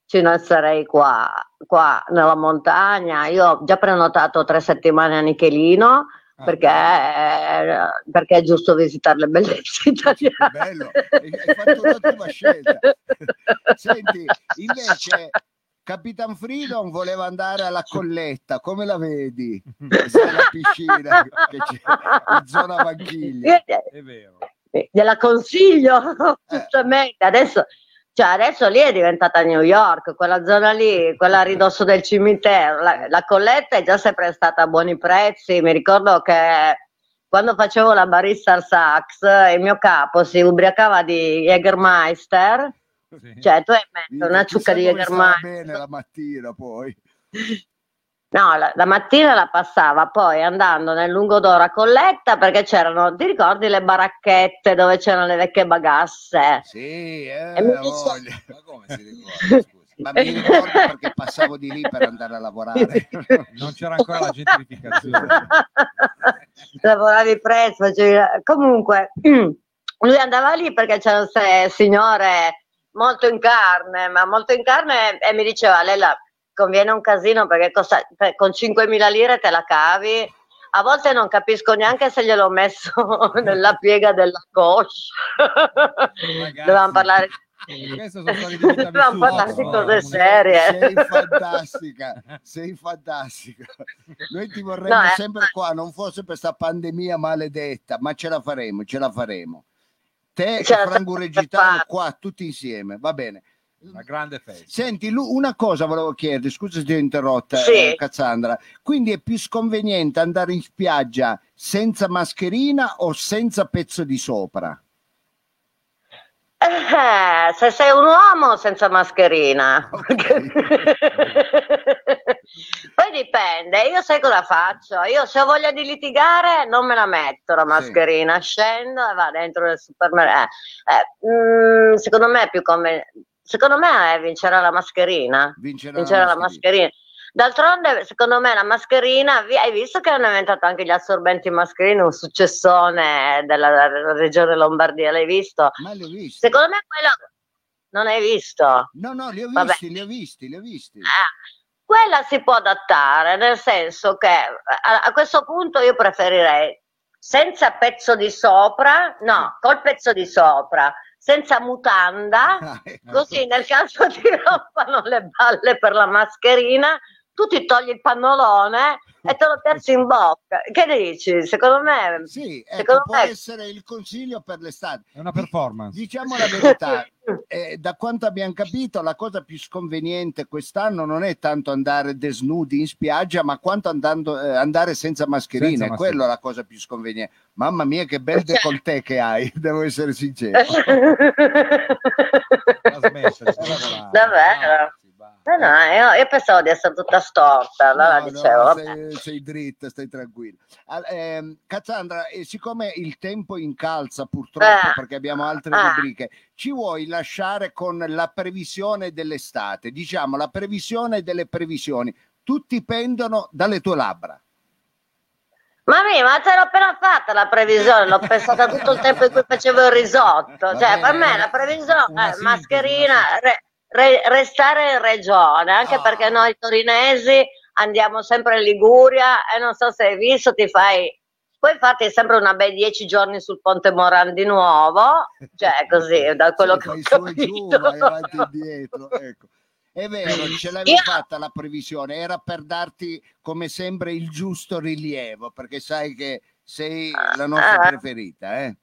ci ne sarei qua, qua nella montagna. Io ho già prenotato tre settimane a Nichelino perché, eh, perché è giusto visitare le bellezze italiane. Bello, hai fatto un'ottima scelta. Senti, invece Capitan Freedom voleva andare alla colletta, come la vedi? Sai la piscina che c'è in zona Vanchiglia. È vero. Eh, gliela consiglio Eh. giustamente adesso cioè adesso lì è diventata New York quella zona lì quella a ridosso del cimitero la, la colletta è già sempre stata a buoni prezzi mi ricordo che quando facevo la barista al Sax il mio capo si ubriacava di Jägermeister Sì. cioè tu hai messo una ciucca di Jägermeister bene la mattina poi. No, la, la mattina la passava poi andando nel Lungodoro a Colletta perché c'erano, ti ricordi le baracchette dove c'erano le vecchie bagasse? Sì, eh, E mi dice-. Ma come si ricorda? Ma mi ricordo perché passavo di lì per andare a lavorare. Non c'era ancora la gentrificazione. Lavoravi presto, facevi- comunque lui andava lì perché c'era queste signore molto in carne, ma molto in carne e mi diceva Lella conviene un casino perché costa- per- con 5.000 lire te la cavi. A volte non capisco neanche se gliel'ho messo nella piega della coscia. Dovevamo parlare Queste sono storie di vita parlare di cose serie. Sei fantastica, sei fantastica. Noi ti vorremmo No, eh, sempre qua, non fosse per questa pandemia maledetta, ma ce la faremo, ce la faremo. Te Ce e la Franco saremo Regitano fatta. qua, tutti insieme, va bene. Una grande festa. Senti, Lu, una cosa volevo chiederti, scusa se ti ho interrotta, Sì. eh, Cassandra. Quindi è più sconveniente andare in spiaggia senza mascherina o senza pezzo di sopra? Eh, se sei un uomo senza mascherina. Poi dipende, io sai cosa faccio? Io se ho voglia di litigare non me la metto la mascherina, scendo e va dentro nel supermercato. Eh, mm, secondo me è più conveniente. Secondo me eh, vincerà la mascherina. Vincerà Vincerà la la mascherina. mascherina. D'altronde, secondo me, la mascherina, hai visto che hanno inventato anche gli assorbenti mascherine, un successone della, regione Lombardia, l'hai visto? Ma li ho visti. Secondo me quello non hai visto. No, no, li ho Vabbè. visti, li ho visti, li ho visti. Ah, quella si può adattare, nel senso che a, a questo punto io preferirei senza pezzo di sopra, no, col pezzo di sopra, senza mutanda, Ah, ecco. così nel caso ti rompano le balle per la mascherina, tu ti togli il pannolone e te lo piazzi in bocca. Che dici? Secondo me, Sì, ecco, secondo può me essere il consiglio per l'estate. È una performance. Diciamo la verità, eh, da quanto abbiamo capito, la cosa più sconveniente quest'anno non è tanto andare desnudi in spiaggia, ma quanto andando, eh, andare senza mascherine. Senza È mascherine. Quello è la cosa più sconveniente. Mamma mia, che bel Cioè- décolleté che hai, devo essere sincero. La di lavorare. Davvero? No, no, io, io pensavo di essere tutta storta, allora No, no, dicevo, vabbè. sei, sei dritta, stai tranquilla. Al- ehm, Cassandra, siccome il tempo incalza purtroppo Eh. perché abbiamo altre Ah. rubriche, ci vuoi lasciare con la previsione dell'estate? Diciamo la previsione delle previsioni. Tutti pendono dalle tue labbra. Ma mi, ma te l'ho appena fatta la previsione, l'ho pensata tutto il tempo in cui facevo il risotto. Va Cioè, per bene, me la previsione sintesi, mascherina, re- re- restare in regione, anche Ah. perché noi torinesi andiamo sempre in Liguria e non so se hai visto, ti fai... Puoi farti sempre una bei dieci giorni sul Ponte Moran di nuovo, cioè così, da quello Sì, che ho e giù, capito. vai avanti e indietro. Ecco. È vero, ce l'avevi Io- fatta la previsione, era per darti come sempre il giusto rilievo, perché sai che sei la nostra Ah. preferita. Eh?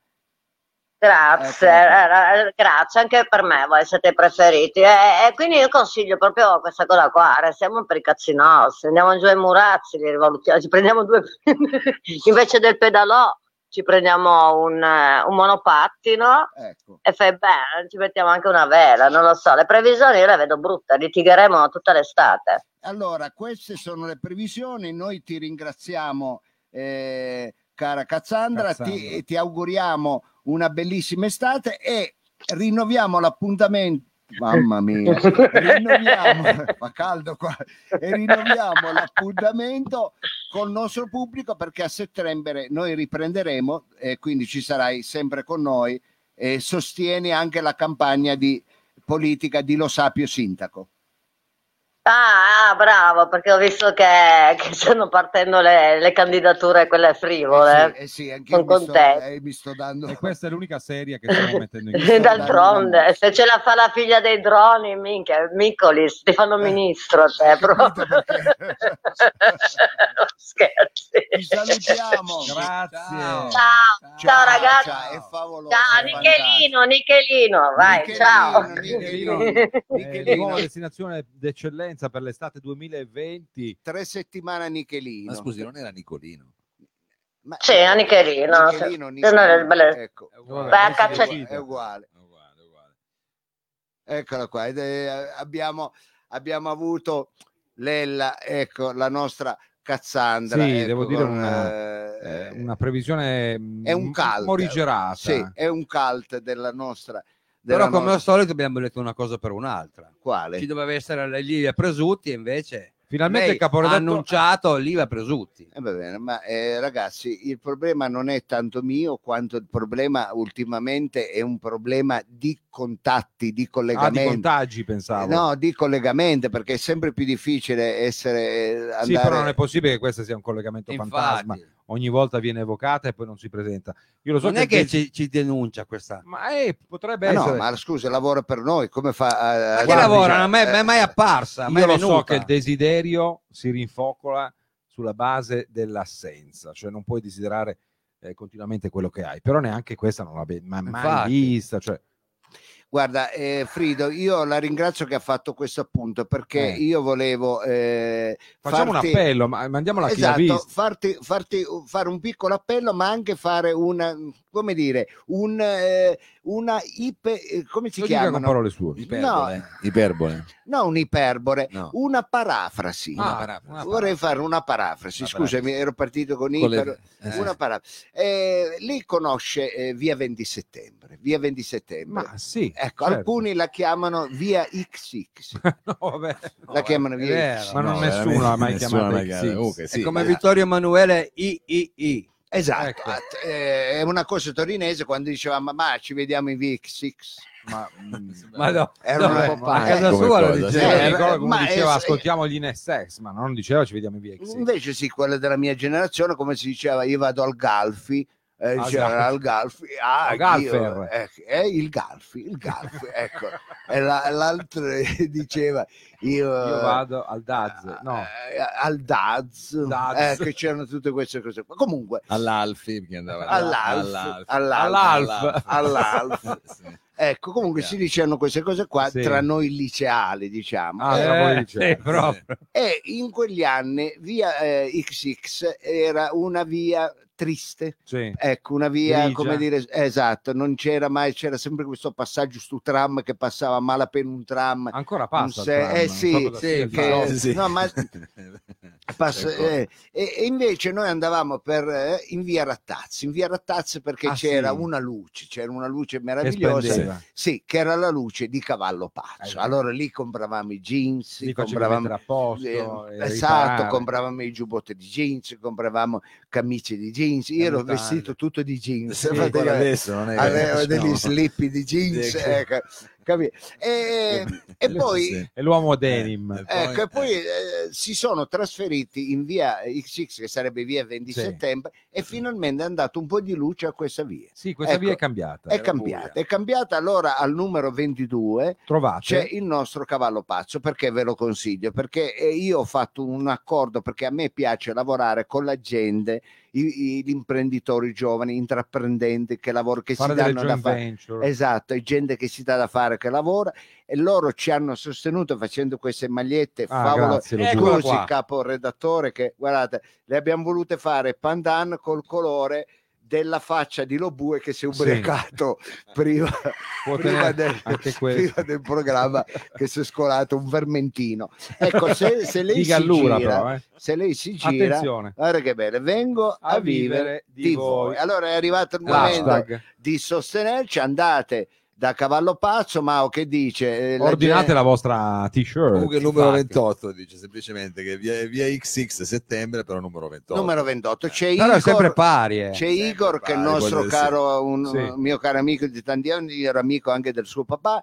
Grazie, eh, eh, grazie anche per me, voi siete i preferiti. E, e quindi io consiglio proprio questa cosa qua, restiamo per i cazzi nostri, andiamo giù ai Murazzi, li rivalutiamo, ci prendiamo due, invece del pedalò ci prendiamo un, eh, un monopattino Ecco. e fai bene, ci mettiamo anche una vela, non lo so, le previsioni io le vedo brutte, litigheremo tutta l'estate. Allora, queste sono le previsioni. Noi ti ringraziamo, eh, cara Cassandra, Cassandra. Ti, ti auguriamo una bellissima estate e rinnoviamo l'appuntamento. Mamma mia, rinnoviamo, fa caldo qua, e rinnoviamo l'appuntamento col nostro pubblico perché a settembre noi riprenderemo e quindi ci sarai sempre con noi e sostieni anche la campagna di politica di Lo Sapio Sindaco. Ah, ah, bravo, perché ho visto che, che stanno partendo le, le candidature, quelle frivole. Eh sì, eh sì, anche Sono io mi sto, contenta. eh, mi sto dando E questa è l'unica serie che stiamo mettendo in dando D'altronde, una- se ce la fa la figlia dei droni, minchia, Micolis, ti fanno ministro te, hai capito proprio. perché? Scherzi. Ti salutiamo. Grazie. Ciao, ciao, ragazzi. ciao, è favoloso. Ciao, Nichelino, Nichelino, vai, Nichelino, ciao. Nichelino. Eh, Nichelino. nuova destinazione d'eccellenza per l'estate 2020. Tre settimane a Nichelino. Ma scusi, non era Nicolino. Ma- Sì, a Nichelino. Nichelino, Se- se non è ecco. uguale, decide. È uguale. Eccola qua. ed è- abbiamo, abbiamo avuto Lella, ecco, la nostra Cassandra. Sì, ecco, devo dire una- eh, Eh, una previsione è un cult. morigerata. Sì, è un cult della nostra. Però come al solito abbiamo detto una cosa per un'altra. Quale? Ci doveva essere la Livia Presutti e invece Finalmente lei il caporedatto ha annunciato Livia Presutti. Eh, va bene, ma eh, ragazzi, il problema non è tanto mio quanto il problema ultimamente è un problema di contatti, di ah, di collegamenti. contagi, pensavo. no, di collegamento perché è sempre più difficile essere eh, andare sì, però non è possibile che questo sia un collegamento fantasma. Infatti, Ogni volta viene evocata e poi non si presenta. Io lo so non è che ci, ci denuncia questa. Ma eh, potrebbe Ah, no, essere. ma scusa, lavora per noi, come fa a, a- Ma che guardi, lavora? eh, Non è mai, mai apparsa, mai Io lo so che il desiderio si rinfocola sulla base dell'assenza, cioè non puoi desiderare eh, continuamente quello che hai, però neanche questa non l'ha mai Infatti. vista. Cioè, Guarda, eh, Frido, io la ringrazio che ha fatto questo appunto perché Eh. io volevo eh, facciamo farti- un appello, ma mandiamola a chi Esatto, farti, farti fare un piccolo appello, ma anche fare una, come dire, un, eh, una ipe, eh, come si chiamano? parole sue. Iperbole. Iperbole. No, un'iperbore, No. una parafrasi. Ah, parafrasi. una Vorrei fare una parafrasi, Una scusami, ero partito con Con le- iper, eh, sì. una parafrasi. Eh, lei conosce eh, via 20 settembre, via 20 settembre. Ma sì. Ecco, certo. alcuni la chiamano via XX, No, vabbè. la chiamano È via vero. XX. Ma non No, nessuno veramente ha mai nessuno chiamato ha mai X6. chiamato. Comunque, sì. È come eh. Vittorio Emanuele III. Esatto, Ecco. eh, è una cosa torinese quando dicevamo ma ci vediamo in via XX. Ma, mm, Ma no, Era dov'è? una popata. a casa sua lo Eh, diceva. ricordo come ma diceva è- ascoltiamo gli NSX, ma non diceva ci vediamo in VX. Invece sì, quella della mia generazione, come si diceva, io vado al Galfi, eh, Al Galfi. al Galfi, ah, Al Galfer. io- eh, eh, il Galfi, il Galfi, ecco. E la- l'altro diceva, io, Io vado al Daz, no, eh, al Daz, Daz. eh, che c'erano tutte queste cose qua. Comunque, All'Alfi, perché andava all'Alf, all'Alf. all'Alf, All'Alf. all'Alf. Sì. Ecco, comunque si dicevano queste cose qua Sì. tra noi liceali, diciamo. Ah, Eh, Eh, licei. sì, proprio. E in quegli anni via eh, XX era una via triste, sì. ecco, una via, Grigia. come dire, esatto, non c'era mai, c'era sempre questo passaggio stu tram che passava a malapena un tram. Ancora passa. Se- tram, eh sì, sì, che- No, Sì, no, ma- Passa- Ecco. eh, e, e invece noi andavamo per, eh, in via Rattazzi, in via Rattazzi perché Ah, c'era sì. una luce, c'era una luce meravigliosa, sì, che era la luce di Cavallo Pazzo. Eh, Allora lì compravamo i jeans, Lì compravamo a posto, eh, esatto, riparare. compravamo i giubbotti di jeans, compravamo camicie di jeans. Io ero vestito tutto di jeans, Sì, adesso avevo no. degli slippi di jeans, Ecco. Ecco, capi- E, e poi. E l'uomo denim. Eh, Ecco, e poi eh, si sono trasferiti in via XX, che sarebbe via 20 Sì. settembre, e finalmente è andato un po' di luce a questa via. Sì, questa Ecco, via è cambiata. È era cambiata, buia. è cambiata allora al numero 22 Trovate? c'è il nostro cavallo pazzo perché ve lo consiglio perché eh, io ho fatto un accordo perché a me piace lavorare con la gente i- i- gli imprenditori giovani intraprendenti che lavorano che fare si danno da fare venture. Esatto, è gente che si dà da fare, che lavora e loro ci hanno sostenuto facendo queste magliette Ah, favolo- grazie, lo Eccola giuro. Scusi, qua. capo redattore, che guardate, le abbiamo volute fare pandan col colore della faccia di Lobue che si è Sì. ubriacato prima, Può prima tenere del, prima del programma che si è scolato un vermentino. Ecco, se, se lei si gira, però, eh. se lei si gira, Attenzione. guarda che bene, vengo a, vivere di, voi. Allora è arrivato il momento Hashtag. di sostenerci, andate da Cavallo Pazzo, Mao che dice? eh, la Ordinate gente- la vostra t-shirt. Comunque il numero Infatti. 28 dice semplicemente che via, via XX settembre, però numero 28. numero 28. C'è Però è sempre Igor, pari. eh. c'è Sempre Igor che è il pari, nostro caro, un Sì. mio caro amico di tanti anni, ero amico anche del suo papà,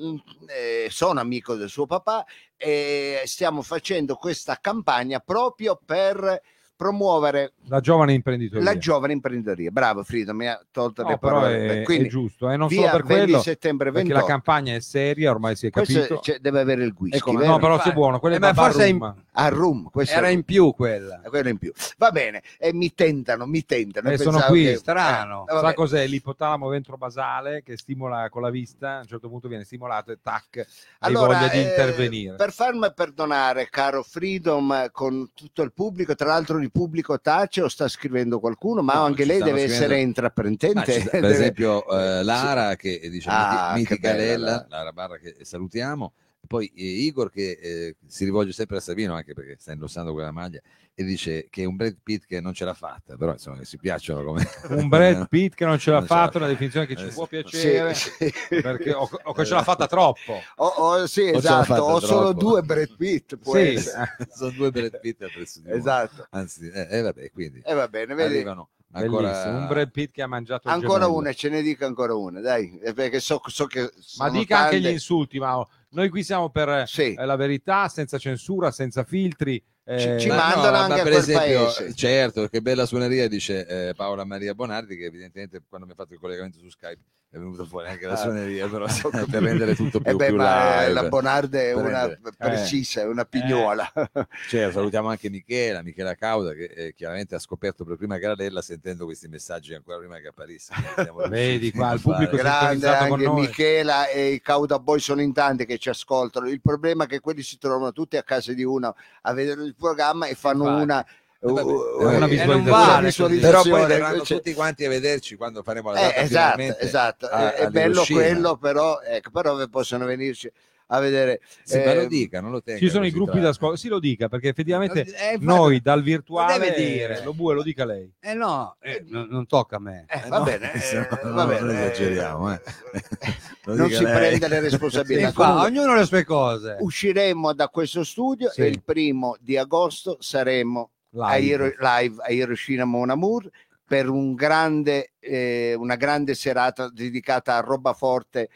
mm, eh, sono amico del suo papà e stiamo facendo questa campagna proprio per promuovere La giovane imprenditoria. la giovane imprenditoria. Bravo Frido, mi ha tolto No, le parole. è, Quindi è giusto, e non via solo per 20 quello, settembre perché 28. la campagna è seria, ormai si è Questo capito. cioè, deve avere il whisky, Ecco, no, però se buono, quello Eh, è forse in- a rum, questo Era in più quella. Eh, quello in più. Va bene, e mi tentano, mi tentano. Eh, sono qui, che- strano. Eh. Sa cos'è l'ipotalamo ventrobasale che stimola con la vista, a un certo punto viene stimolato e tac, hai Allora, voglia di eh, intervenire. per farmi perdonare, caro Freedom, con tutto il pubblico, tra l'altro il pubblico tace o sta scrivendo qualcuno, ma No, anche lei deve scrivendo- essere intraprendente. ci sta- per deve- esempio eh, Lara che dice Ah, miti- che mitica bella, Lella. Lara Barra che salutiamo, poi eh, Igor che eh, si rivolge sempre a Sabino anche perché sta indossando quella maglia e dice che è un Brad Pitt che non ce l'ha fatta, però insomma che si piacciono come Un Brad Pitt che non ce l'ha Non ce l'ha fatto, una fatta. definizione che ci Eh, può piacere, Sì, sì. perché, o, o che ce l'ha fatta troppo. O- o- sì, esatto, fatta ho solo due Brad Pitt. Può Sì. essere. sono due Brad Pitt a prezzo di uno. Esatto. Anzi, eh, eh, vabbè, quindi E va bene, vedi. arrivano ancora Bellissimo, un Brad Pitt che ha mangiato Ancora una, ce ne dica ancora una, dai, perché so, so che Ma dica anche tante. gli insulti, Mao. Noi qui siamo per Sì. eh, la verità, senza censura, senza filtri. eh, Ci- ci Ma mandano ma anche per esempio, paese. certo, che bella suoneria dice eh, Paola Maria Bonardi che evidentemente quando mi ha fatto il collegamento su Skype è venuto fuori anche la Ah. suoneria però per rendere tutto più, Eh beh, più ma live. la Bonarde è una rendere- precisa, è una pignola. Cioè, salutiamo anche Michela, Michela Cauda che eh, chiaramente ha scoperto per prima Garadella sentendo questi messaggi ancora prima che apparisse. Vedi qua, il pubblico Grande anche noi. Michela e i Cauda Boy sono in tanti che ci ascoltano. Il problema è che quelli si trovano tutti a casa di uno a vedere il programma e fanno Infatti. una vabbè, è una uh, visualizzazione. una vale, visualizzazione, Però poi verranno cioè- tutti quanti a vederci quando faremo la Eh, data esatto, finalmente esatto. a- è, bello quello, però, ecco, però possono venirci a vedere. Sì, ma lo eh, dica, non lo tenga Ci sono i gruppi da scuola, sì lo dica perché effettivamente Eh, infatti- noi dal virtuale deve dire. lo bue lo dica lei. Eh no, eh, non, non tocca a me. eh, Eh, va no, bene, eh, no, va non bene, eh, esageriamo, eh. Lo non si lei. prende le responsabilità. Si fa, Comunque, ognuno le sue cose. usciremo da questo studio Sì. e il primo di agosto saremo Live. A Hiroshima Mon Amour per un grande, eh, una grande serata dedicata a roba forte.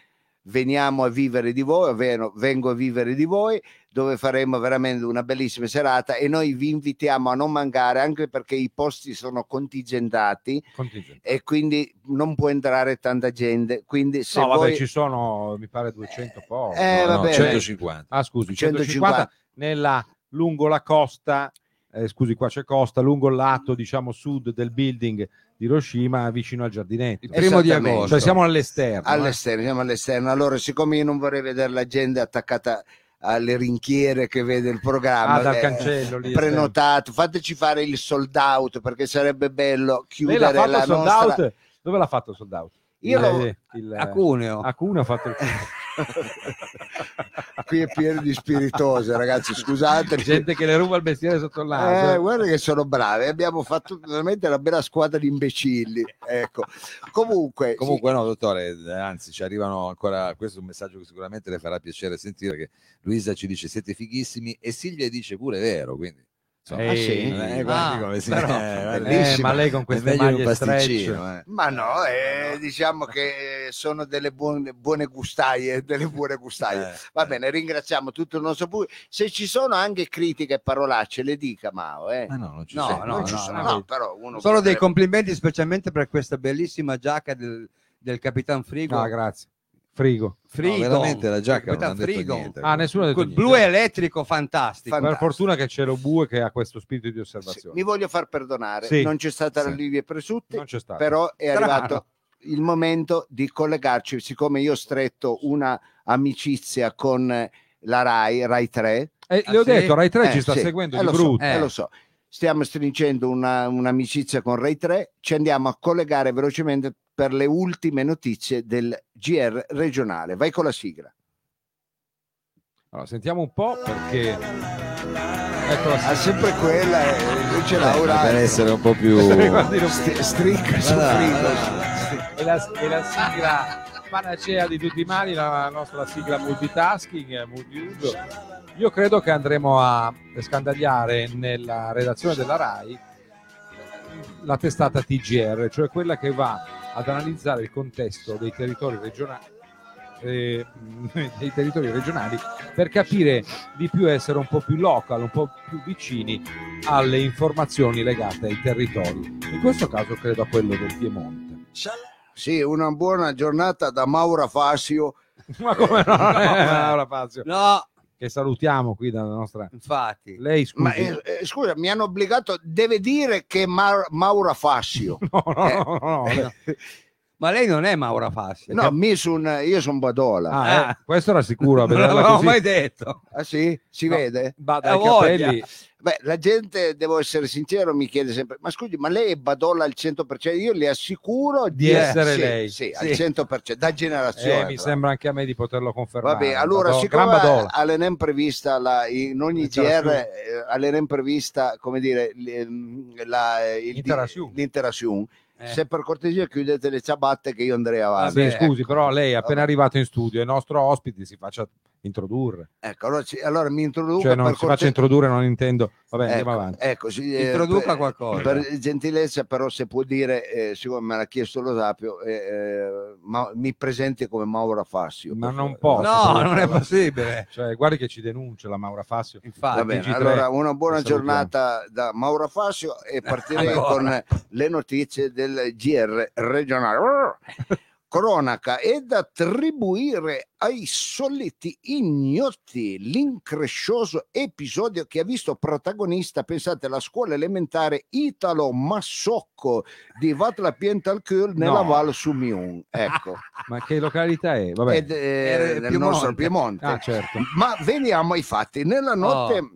Veniamo a vivere di voi, ovvero vengo a vivere di voi, dove faremo veramente una bellissima serata e noi vi invitiamo a non mancare anche perché i posti sono contingentati Contingente. e quindi non può entrare tanta gente. Quindi se No, vabbè, voi... ci sono mi pare 200 pochi. Eh, No, no, bene. 150. Ah, scusi, 150. 150 nella, lungo la costa, eh, scusi, qua c'è costa, lungo il lato, diciamo, sud del building di Hiroshima, vicino al giardinetto. Il primo di agosto. Cioè siamo all'esterno. eh. all'esterno, siamo all'esterno. Allora, siccome io non vorrei vedere la gente attaccata alle rinchiere che vede il programma, Ah, dal eh, cancello lì. prenotato, fateci fare il sold out perché sarebbe bello chiudere fatto la nostra. out? Dove l'ha fatto il sold out? Io Il- lo- il- A Cuneo. a Cuneo ha fatto il Qui è pieno di spiritose, ragazzi. Scusate. gente che le ruba il mestiere sotto il naso. Eh, guarda che sono bravi, abbiamo fatto veramente una bella squadra di imbecilli. Ecco. Comunque, sì, Comunque no, dottore, anzi ci arrivano ancora, questo è un messaggio che sicuramente le farà piacere sentire, che Luisa ci dice siete fighissimi e Silvia dice pure è vero, quindi... insomma, Ah, sì? eh, guardi Ah, come si... però, eh. Eh, ma lei con queste maglie stretch eh. Ma no, eh, diciamo che sono delle buone, buone gustaie, delle buone gustaie. Eh, Va eh. bene, ringraziamo tutto il nostro pubblico. Se ci sono anche critiche e parolacce, le dica Mao. Eh. Ma no, non ci No, sono. non ci no, sono, no. no, però uno Solo dei complimenti specialmente per questa bellissima giacca del, del Capitan Frigo. Ah, grazie. Frigo. Frigo. No, veramente la giacca non hanno detto Frigo. niente. Ah, nessuno ha detto Quel niente. blu elettrico fantastico. Fan- Per fantastico. fortuna che c'è lo bue che ha questo spirito di Sì, osservazione. mi voglio far perdonare, Sì. non c'è stata Sì. la Livia Presutti, Non c'è stato. però è Strano. arrivato il momento di collegarci, siccome io ho stretto una amicizia con la RAI, RAI 3, Eh, Ah, le ho sì? detto, Rai 3 Eh, ci sta sì, seguendo eh, di lo brutto. So, eh, Eh. lo so. Stiamo stringendo una- un'amicizia con Rai 3, ci andiamo a collegare velocemente per le ultime notizie del GR regionale. Vai con la sigla. Allora, sentiamo un po' perché... Ecco la Ha sempre quella, eh, lui ce l'ha Eh, ora. per essere un po' più... St- stricca frigo. è la, la sigla panacea di tutti i mali, la nostra sigla multitasking, multiuso. Io credo che andremo a scandagliare nella redazione della RAI la testata TGR, cioè quella che va ad analizzare il contesto dei territori regionali eh, dei territori regionali per capire di più essere un po' più local, un po' più vicini alle informazioni legate ai territori. In questo caso credo a quello del Piemonte. Sì, una buona giornata da Maura Fasio. Ma come no? Eh, Laura Fazio, No, che salutiamo qui dalla nostra. infatti. Lei scusi. Ma eh, eh, scusa, mi hanno obbligato, deve dire che è Mar- Maura Fasio. No, no, no, no, no. Ma lei non è Maura Fassi. No, mi son- io sono Badola. Ah, eh, Ah. questo era sicuro. non così. mai detto. Ah sì? Si No. vede? Ha dai voglia. capelli. Beh, la gente, devo essere sincero, mi chiede sempre, ma scusi, ma lei è Badola al 100%? Io le assicuro Di essere sì, lei. Sì, Sì. al 100%, da generazione. Eh, mi sembra anche a me di poterlo confermare. Vabbè, allora, Vado- siccome gran Badola. all'enem prevista la, in ogni. GR, eh, all'enem prevista, come dire, l- la, il- Interazione. l'interazione, Eh. se per cortesia chiudete le ciabatte che io andrei Ah, avanti. sì, Vabbè, scusi, però lei è appena arrivato in studio, il nostro ospite si faccia introdurre. Ecco, allora, ci- allora mi introduco Cioè, non per si faccia corte- introdurre, non intendo. Vabbè, Ecco, andiamo avanti. ecco, sì, eh, Introduca per- qualcosa. Per gentilezza, però, se può dire, eh, siccome me l'ha chiesto lo Sapio, eh, eh, ma, mi presenti come Maura Fassio. Ma non posso. No, non è possibile. Cioè, guardi che ci denuncia la Maura Fassio. Infatti. Va bene, TG3, allora una buona giornata da Maura Fassio e partirei con le notizie del GR regionale. Cronaca è da attribuire ai soliti ignoti l'increscioso episodio che ha visto protagonista, pensate, la scuola elementare Italo Massocco di Vatla Pientalcul nella No. Val Sumion. Ecco, Ma che località è? Vabbè. ed, eh, nel Piemonte. nostro Piemonte. Ah, certo. Ma veniamo ai fatti. Nella notte Oh.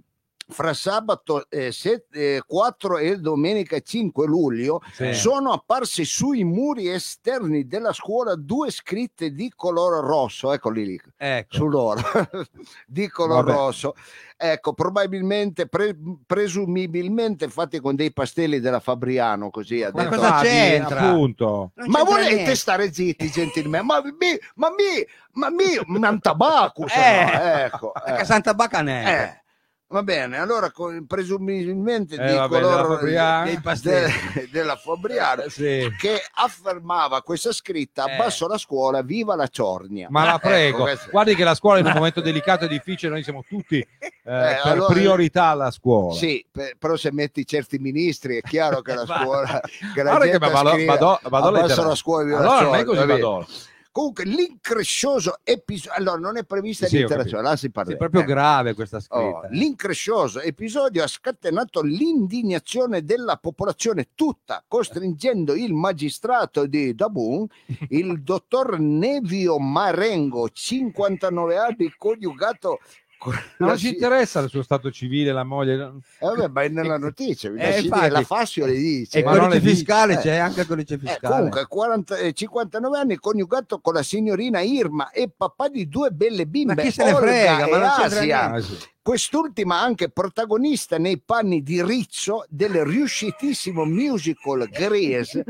Fra sabato eh, set- eh, 4 e domenica 5 luglio Sì. sono apparse sui muri esterni della scuola due scritte di colore rosso, eccoli lì, Ecco. su loro, di colore Vabbè. rosso. Ecco, probabilmente, pre- presumibilmente fatti con dei pastelli della Fabriano, così ha Ma detto. cosa Infatti, c'entra? Appunto. Ma c'entra volete niente. stare zitti, gentilmente? Ma mi, ma mi, ma mi, ma un tabacco, se no, Eh. ecco. Eh. Santa Bacanè. Eh, Va bene, allora presumibilmente Eh, di vabbè, della coloro Fabriano. dei pastelli della Fabriano Eh, sì. che affermava questa scritta Eh. abbasso la scuola, viva la Ciornia. Ma la Ecco, prego, questo- guardi che la scuola in un momento delicato e difficile, noi siamo tutti eh, per allora- priorità alla scuola. Sì, per- però se metti certi ministri è chiaro che la scuola che la Guarda che gente vado- vado- vado abbasso la scuola viva Allora la non è Ciornia, così, vado. Comunque l'increscioso episodio allora non è prevista Sì, l'interazione, là si parla. è proprio Eh. grave questa Oh, scritta. l'increscioso episodio ha scatenato l'indignazione della popolazione tutta, costringendo il magistrato di Dabun, il dottor Nevio Marengo, 59 anni, coniugato con Non ci interessa il suo stato civile, la moglie. Eh, vabbè, ma è nella notizia, la, Eh, si- infatti. la Fassio le dice. E il ma non codice le fiscale c'è anche il codice Eh, fiscale. comunque 40 eh, 59 anni coniugato con la signorina Irma e papà di due belle bimbe Ma chi se ne frega, ma e non Asia. Quest'ultima anche protagonista nei panni di Rizzo del riuscitissimo musical Grease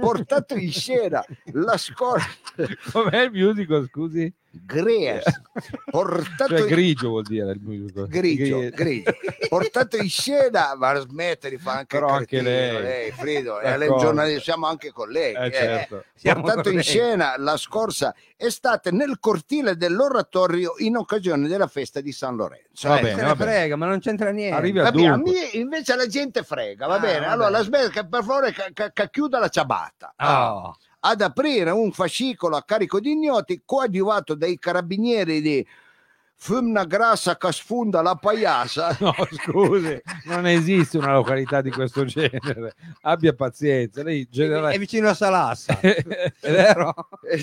portato in scena la scorsa Com'è il musical, scusi? Grease portato Cioè in grigio vuol dire il musical. grigio, Gri- grigio. portato in scena ma smette di fare anche Però anche cretino, lei. Frido lei siamo anche colleghi Eh, eh. certo. Portato in colleghi. scena la scorsa estate nel cortile dell'oratorio in occasione della festa di San Lorenzo Va Eh, bene, se ne frega, ma non c'entra niente. Arrivi Vabbè, a dunque. me invece la gente frega, va Ah, bene? Allora la smetta che per favore che, che- che chiuda la ciabatta. Oh. Ad aprire un fascicolo a carico di ignoti coadiuvato dai carabinieri di Fumna Grassa che sfonda la paiasa. No, scusi, non esiste una località di questo genere. Abbia pazienza. Lei È generale... vicino a Salassa, è vero? È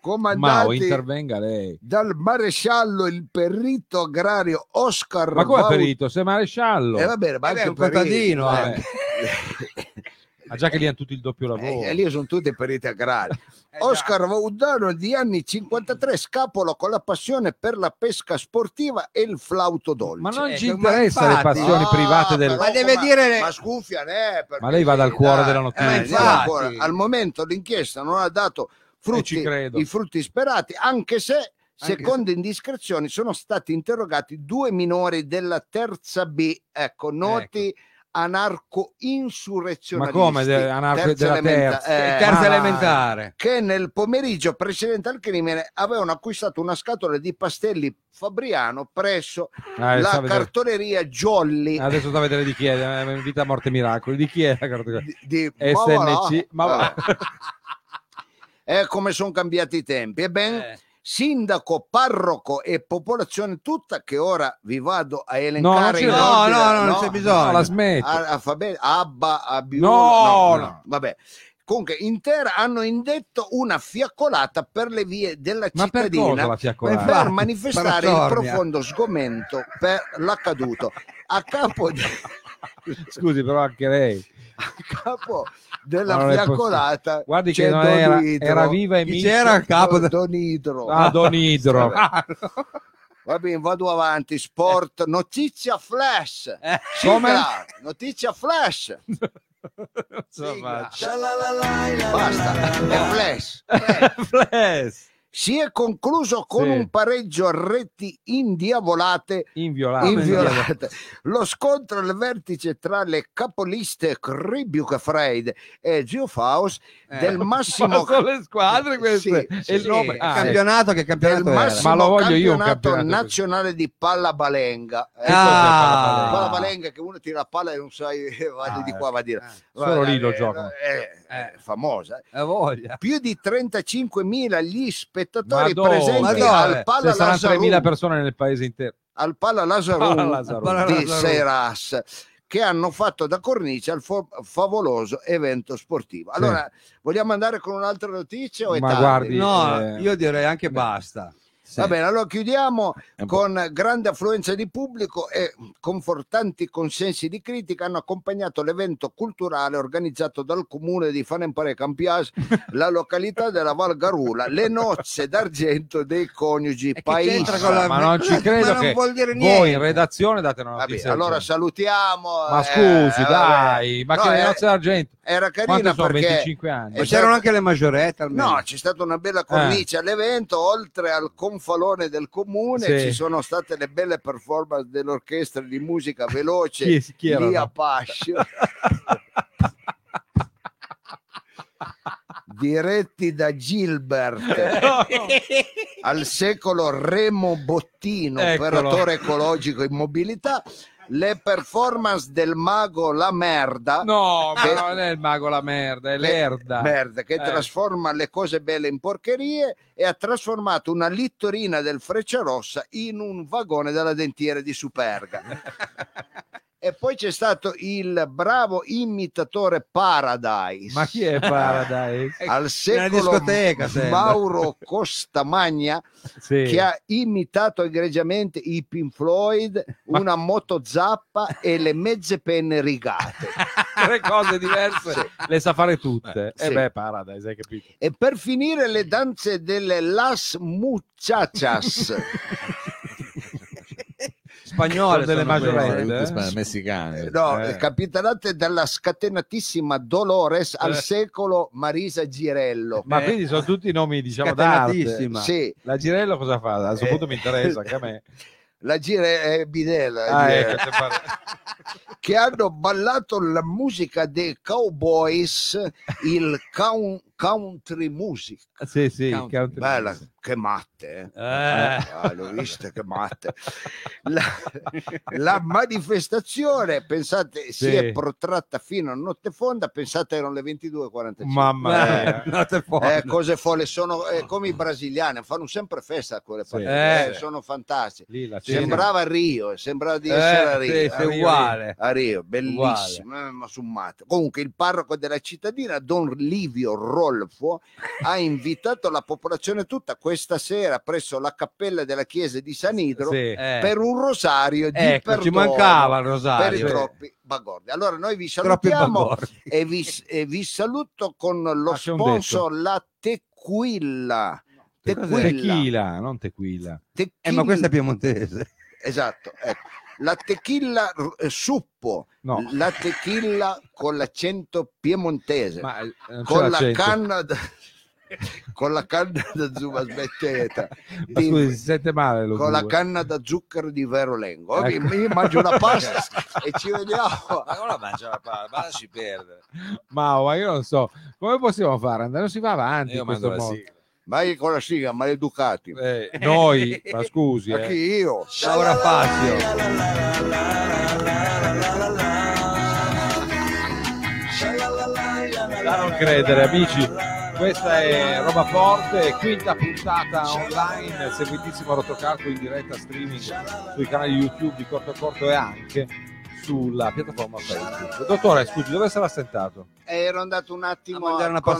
stato Mao, comandato intervenga lei. dal maresciallo il perito agrario Oscar Ma come Vaut- perito? Sei maresciallo? Eh, va bene, ma Eh anche un contadino, perito, eh. Ma già che lì hanno tutti il doppio lavoro. Eh, lì sono tutti periti agrari. Eh. Oscar Vaudano di anni 53 scapolo con la passione per la pesca sportiva e il flauto dolce. Ma non Ecco, ci ma interessa le passioni Ah, private del... però Ma deve come- dire- ma scuffia perché Ma lei va dal cuore dai, della notizia. eh, Infatti. dal cuore. al momento l'inchiesta non ha dato frutti, i frutti sperati anche se secondo indiscrezioni sono stati interrogati due minori della terza B ecco noti anarco insurrezionalisti Ma come, de- anarco- della terza? eh, terzo ma- elementare. che nel pomeriggio precedente al crimine avevano acquistato una scatola di pastelli Fabriano presso Ah, la sta a vedere- cartoleria Jolly Adesso sta a vedere di chi è, eh, vita, morte, miracoli. Di chi è la carta? di, di- SNC, ma va. Eh, come sono cambiati i tempi. Ebbene, Eh. sindaco, parroco e popolazione tutta che ora vi vado a No, elencare No, ordine- no, no, non c'è bisogno. No, la smetti. a- alfabe- Abba, Abiolo, No, no. vabbè. Comunque, intera hanno indetto una fiaccolata per le vie della Ma per cittadina per manifestare per la il profondo sgomento per l'accaduto a capo, di- Scusi, però anche lei. a capo della fiaccolata Guardi che non era, Idro. era viva e minchia. c'era a capo? Don- Don Idro. Ah, Don Idro. Va bene, vado avanti. Sport, notizia flash. Eh. Sigla, notizia flash. Insomma, Basta, è flash. Flash. Si è concluso con Sì. un pareggio a reti indiavolate. Inviolato. inviolate. Lo scontro al vertice tra le capoliste Kribiuk Freid e Geofaus Eh. del Ma massimo sono le squadre queste. Sì, e sì, il sì. nome. Ah, campionato che campionato del massimo Ma lo voglio io un campionato campionato nazionale di pallabalenga. Eh, Ah. pallabalenga che uno tira la palla e non sai va Ah, di qua va di là. Solo lì lo eh, giocano. È, è famosa. Più di 35.000 gli spettatori Ma dove? presenti Ma dove? al Palla Lazarum, 3.000 persone nel paese intero. al Palla. Palla di. Seras che hanno fatto da cornice al fo- favoloso evento sportivo. Allora, vogliamo andare con un'altra notizia o è Ma tardi? guardi, No, eh, io direi anche basta. Sì. Va bene, allora chiudiamo un po'- con grande affluenza di pubblico e confortanti consensi di critica hanno accompagnato l'evento culturale organizzato dal comune di Fanempare Campias, la località della Val Garula, le nozze d'argento dei coniugi E Paisa. la- ma non ci credo non che voi in redazione date una Vabbè, notizia. allora del genere. salutiamo. ma eh, scusi, vabbè. dai, ma No, che le eh, nozze d'argento? Era carina sono? perché 25 anni. Ma Eh, c'erano anche le maggiorette almeno. No, c'è stata una bella cornice all'evento, oltre al confalone del comune Sì. ci sono state le belle performance dell'orchestra di musica veloce Chi, chi erano? Lia Pascio. diretti da Gilbert al secolo Remo Bottino, Eccolo. operatore ecologico in mobilità, le performance del mago La Merda. No, ma Che- non è il mago la merda, è che- l'erda. merda, che Eh. trasforma le cose belle in porcherie e ha trasformato una littorina del Frecciarossa in un vagone della dentiera di Superga. e poi c'è stato il bravo imitatore Paradise. Ma chi è Paradise? Al secolo discoteca, sembra. Mauro Costamagna Sì. che ha imitato egregiamente i Pink Floyd, una moto zappa e le mezze penne rigate. Tre cose diverse, le sa fare tutte. Sì. E beh, Paradise, hai capito? E per finire le danze delle Las Muchachas. Spagnole delle. Tutte eh? messicane. No, Eh. capitanate dalla scatenatissima Dolores al Eh. secolo Marisa Girello. Ma Eh. quindi sono tutti nomi, diciamo, d'arte. Scatenatissima. Sì, La Girello cosa fa? A questo Eh. punto mi interessa anche a me. la Gire è Bidella, Ah, Girello, ecco, che hanno ballato la musica dei cowboys, il coun- country music. Sì, sì, Country. country. Bella, che matte, eh. Eh. Ah, l'ho vista che matte. La, la manifestazione, pensate, si Sì. è protratta fino a notte fonda, pensate erano le 22.45. Mamma mia. Eh, fonda. Eh, cose folle, sono come i brasiliani, fanno sempre festa a quelle Sì. partite, eh, sono fantastiche. Lì. Sembrava Rio, sembrava di essere a Rio. sì, a sì, Rio, uguale. a Rio, bellissimo, eh, ma summato. Comunque il parroco della cittadina, Don Livio Rolfo, ha invitato la popolazione tutta questa sera presso la cappella della chiesa di San Idro Sì. Eh. per un rosario di Ecco, ci perdono mancava il per i rosario. troppi bagordi. Allora noi vi salutiamo e vi, e vi saluto con lo Ah, sponsor La Tequila. Tequila. Tequila, non tequila. Tequila. Eh, ma questa è piemontese. Esatto, ecco. La tequila eh, suppo, No. la tequila con l'accento piemontese, Ma eh, non c'è con la l'accento. canna da, con la canna da zucchero, smettete, Ma Di- scusi, si sente male lo con la canna da zucchero di Vero Lengo. Ecco. Io mangio una pasta e ci vediamo. Ma come la mangia la palla? Ma lasci perdere. Ma, ma io non so come possiamo fare andare non si va avanti Io in mando questo la modo sigla. Vai con la sigla, maleducati. Eh, noi ma scusi Anche eh. io. Laura Fazio. da non credere amici questa è Roba Forte quinta puntata online seguitissimo Rotocalco in diretta streaming sui canali YouTube di Corto a Corto e anche sulla piattaforma Facebook dottore scusi dove sarà assentato? Eh, ero andato un attimo A mangiare una con,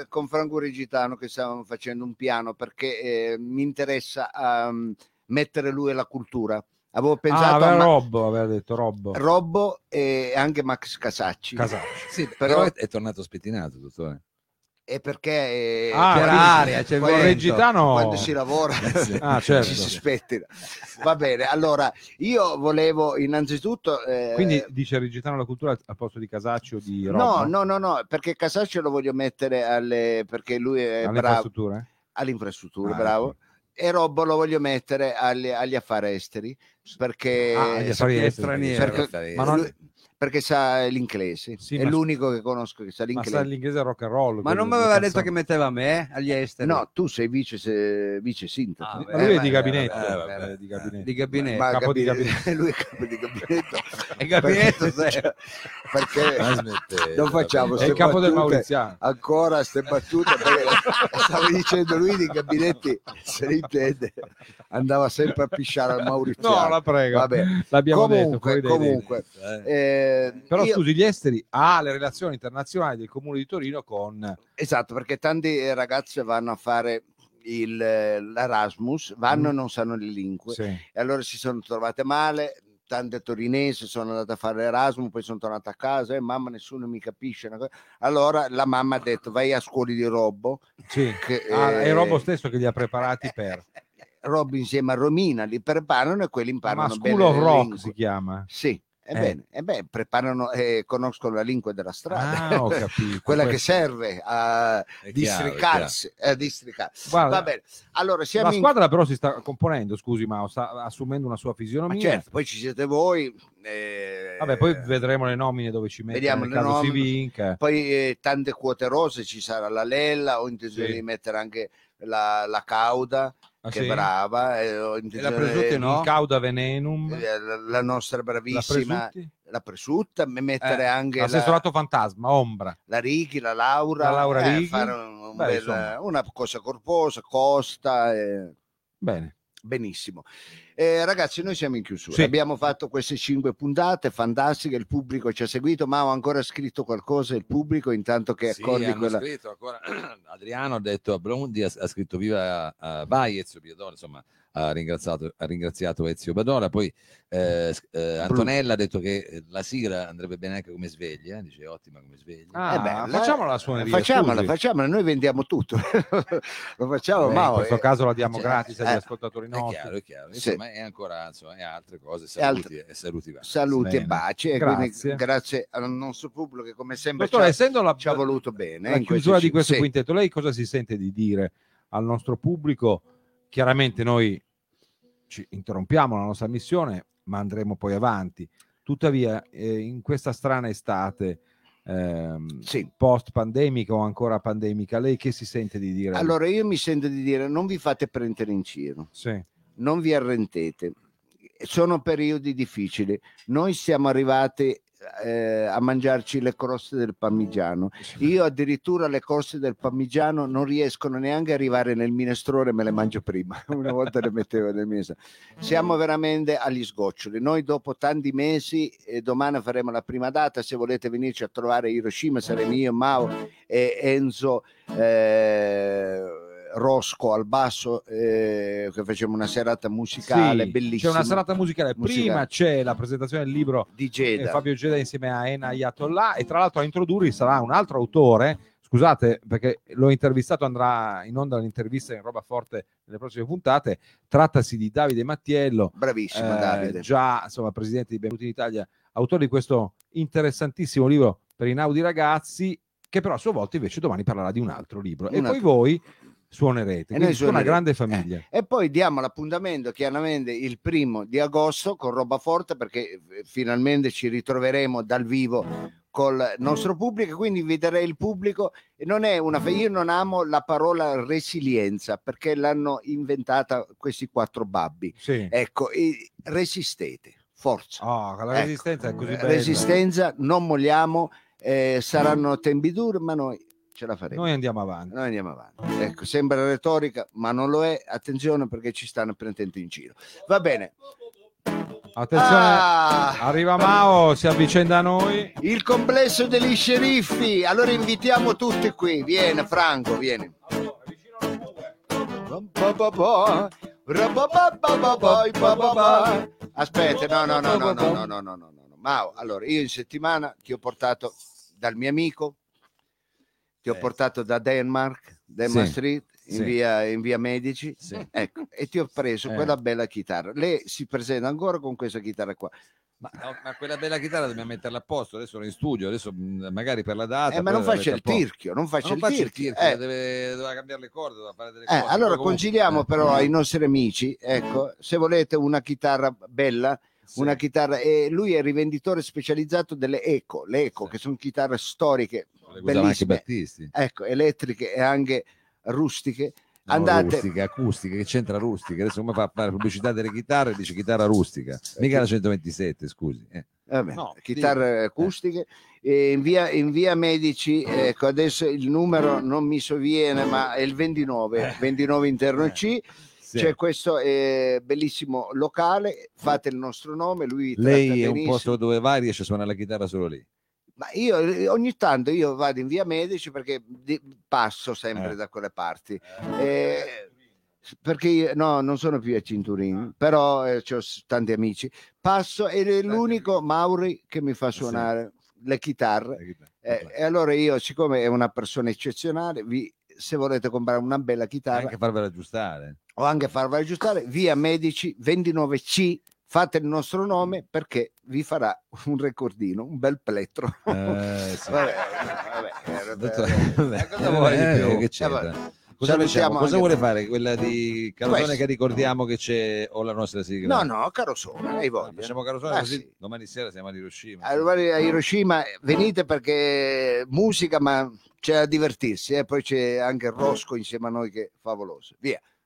eh, con Franco Rigitano che stavamo facendo un piano perché eh, mi interessa ehm, mettere lui alla cultura. Avevo ah pensato a aveva Ma- Robbo aveva detto Robbo Robbo e anche Max Casacci. Casacci Sì, Però- però è tornato spettinato, dottore. E perché eh, Ah, quindi- aria, c'è quando- con vento. Regitano quando si lavora sì. ah certo ci si spettina. Va bene, allora io volevo innanzitutto... eh, quindi dice Regitano la cultura al posto di Casacci o di Robbo No, no, no, no, perché Casacci lo voglio mettere alle... perché lui è alle bravo infrastrutture alle infrastrutture, Ah, bravo. ecco. E Robbo lo voglio mettere agli, agli affari esteri perché, Ah, agli affari è esteri. straniero. perché, Ma non- lui- perché sa l'inglese. Sì, è ma- l'unico che conosco che sa ma l'inglese. sa l'inglese rock and roll Ma non mi aveva detto che metteva me agli esteri? No, tu sei vice, vice sindaco. Ah, Ma lui è di gabinetto, eh, vabbè, eh, di gabinetto. Di gabinetto. Ma capo di gabinetto- lui è capo di gabinetto. E gabinetto perché, perché Ma non facciamo. È il capo del. Mauriziano. ancora ste battute perché stavo dicendo lui di gabinetti se ne intende andava sempre a pisciare al Mauriziano No, la prego. Vabbè. L'abbiamo detto. comunque, dai comunque Eh. Eh, Però io- scusi, gli esteri ha le relazioni internazionali del comune di Torino con esatto perché tanti ragazzi vanno a fare il, l'Erasmus, vanno e non sanno le lingue Sì. e allora si sono trovate male. Tante torinesi sono andate a fare l'Erasmus, poi sono tornate a casa e mamma nessuno mi capisce. una cosa". Allora la mamma ha detto vai a scuole di Robbo. Sì. Che, Ah, è eh, Robo stesso che li ha preparati per. Robbo insieme a Romina li preparano e quelli imparano Ma bene School of Rock si chiama. Sì, ebbene, e beh, preparano e conoscono la lingua della strada. Ah, capito. Quella che Questo- serve a È chiaro, è districarsi. a districarsi. Guarda, Va bene, allora siamo la in- squadra però si sta componendo, scusi Mao, sta assumendo una sua Ma fisionomia. certo, poi ci siete voi. eh, Vabbè, poi vedremo le nomine dove ci mettono Vediamo si vinca. Poi eh, tante quote rose, ci sarà la Lella, ho intenzione Sì. di mettere anche la, la Cauda, Ah, che sì? brava. eh, la Presutti di- no? Cauda Venenum. eh, la, la nostra la bravissima, Presutti? la Presutta, me- mettere Eh, anche la, Assessorato fantasma, ombra. la Righi, la Laura, La Laura eh, Righi. fare un- un Beh, bel- una cosa corposa, costa. eh, Bene. Benissimo. Eh, ragazzi, noi siamo in chiusura. Sì. Abbiamo fatto queste cinque puntate fantastiche, il pubblico ci ha seguito, ma ho ancora scritto qualcosa il pubblico intanto che Sì, accordi quella... scritto ancora Adriano ha detto a Blondi ha, ha scritto viva vai Ezio Biadola insomma ha ringraziato, ha ringraziato Ezio Badola poi eh, eh, Antonella ha detto che eh, la sigla andrebbe bene anche come sveglia dice ottima come sveglia Ah, Eh beh, la- facciamola la suoneria. Facciamola, scusi. facciamola, noi vendiamo tutto. Lo facciamo, Eh, ma in questo caso la diamo cioè, gratis agli eh, ascoltatori è nostri. chiaro è chiaro Sì. insomma è ancora insomma, e altre cose saluti altre- e saluti saluti e baci. E Grazie. quindi grazie al nostro pubblico che come sempre Dottore, ci, ha, essendo la, ci ha voluto bene. la eh, in chiusura di questo sì. quintetto, lei cosa si sente di dire al nostro pubblico? Chiaramente noi ci interrompiamo la nostra missione, ma andremo poi avanti. Tuttavia, eh, in questa strana estate ehm, Sì. post pandemica o ancora pandemica, lei che si sente di dire? Allora io mi sento di dire non vi fate prendere in giro. Sì. non vi arrendete. Sono periodi difficili. Noi siamo arrivati eh, a mangiarci le croste del parmigiano. Io addirittura le croste del parmigiano non riescono neanche a arrivare nel minestrone, me le mangio prima. Una volta le mettevo nel minestrone. Siamo veramente agli sgoccioli. Noi dopo tanti mesi, e domani faremo la prima data, se volete venirci a trovare a Hiroshima, saremo io, Mao e Enzo. eh, Rosco al basso eh, che facciamo una serata musicale Sì, bellissima C'è una serata musicale. Musicale. Prima c'è la presentazione del libro di eh, Geda. Fabio Geda insieme a Ena Ayatollah. E tra l'altro a introdurre sarà un altro autore. Scusate perché l'ho intervistato andrà in onda l'intervista in roba forte nelle prossime puntate. Trattasi di Davide Mattiello bravissimo eh, Davide. già insomma presidente di Benvenuti in Italia autore di questo interessantissimo libro per i naudi ragazzi che però a sua volta invece domani parlerà di un altro libro. E Un poi altro. voi suonerete. E noi sono una grande famiglia. E poi diamo l'appuntamento chiaramente il primo di agosto con roba forte perché eh, finalmente ci ritroveremo dal vivo col nostro pubblico quindi inviterei il pubblico. Non è una fe- io non amo la parola resilienza perché l'hanno inventata questi quattro babbi. Sì. ecco resistete forza. Oh, la Ecco, resistenza è così eh, bella. resistenza non molliamo eh, saranno tempi duri ma noi ce la faremo Noi andiamo avanti. noi andiamo avanti. Ecco, sembra retorica, ma non lo è. Attenzione perché ci stanno prendendo in giro. Va bene. Attenzione, Ah, arriva Mao, si avvicenda a noi. il complesso degli sceriffi. Allora invitiamo tutti qui. Vieni, Franco, vieni. Aspetta, no, no, no, no, no, no, no, no, no, no. Mao, allora io in settimana ti ho portato dal mio amico, ti ho Eh. portato da Denmark, Denmark Sì, Street, in, sì. via, in via Medici, Sì. ecco, e ti ho preso Eh. quella bella chitarra. Lei si presenta ancora con questa chitarra qua. Ma, no, ma quella bella chitarra dobbiamo metterla a posto adesso sono in studio adesso magari per la data Eh, ma non la faccia il tirchio, non faccia il faccio il tirchio. tirchio eh. deve, doveva cambiare le corde doveva fare delle Eh, cose allora comunque- eh, però ai nostri amici, ecco, se volete una chitarra bella, Sì. una chitarra, e lui è rivenditore specializzato delle Eco, le Eco, Sì. che sono chitarre storiche, Le bellissime, ecco, elettriche e anche rustiche. No, Andate, rustica, acustica, che c'entra rustica? Adesso come fa a fare pubblicità delle chitarre dice chitarra rustica, mica la 127, scusi. eh. vabbè, No, chitarre acustiche, e in, via, in via Medici, ecco, adesso il numero non mi sovviene, ma è il 29, 29 interno C. Sì. C'è questo eh, bellissimo locale, fate il nostro nome, lui Lei è un posto dove va riesce a suonare la chitarra solo lì. Ma io eh, ogni tanto io vado in via Medici perché di- passo sempre Eh. da quelle parti. Eh, perché io, no, non sono più a Cinturini, però ho tanti amici. Passo ed è l'unico Mauri che mi fa suonare le chitarre. Eh, e allora io, siccome è una persona eccezionale, vi, se volete comprare una bella chitarra Anche farvela aggiustare. O anche farvela aggiustare, via Medici 29C, fate il nostro nome perché vi farà un recordino, un bel plettro. Eh, sì. Vabbè, vabbè, eh, vabbè, eh, cosa vuoi di Eh, più? che Eh, c'entra? vabbè. Cosa, vuole fare? Quella di Carosone Questo. che ricordiamo che c'è o la nostra sigla? No, no, caro sole, hai voglia. Facciamo Carosone Ah, così sì. domani sera siamo ad Hiroshima. Allora, a Hiroshima venite perché musica, ma c'è da divertirsi, e poi c'è anche il Rosco insieme a noi che è favoloso. Via.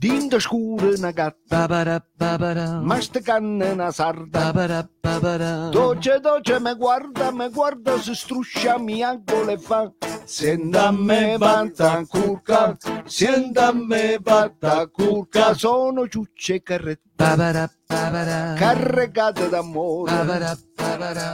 Dinda scura una gatta, masticando una sarda. Dolce, dolce, me guarda, me guarda, si struscia, mi ancora fa. Senta a me batta curca, senta a me batta curca, sono ciucce carrette, carregate d'amore.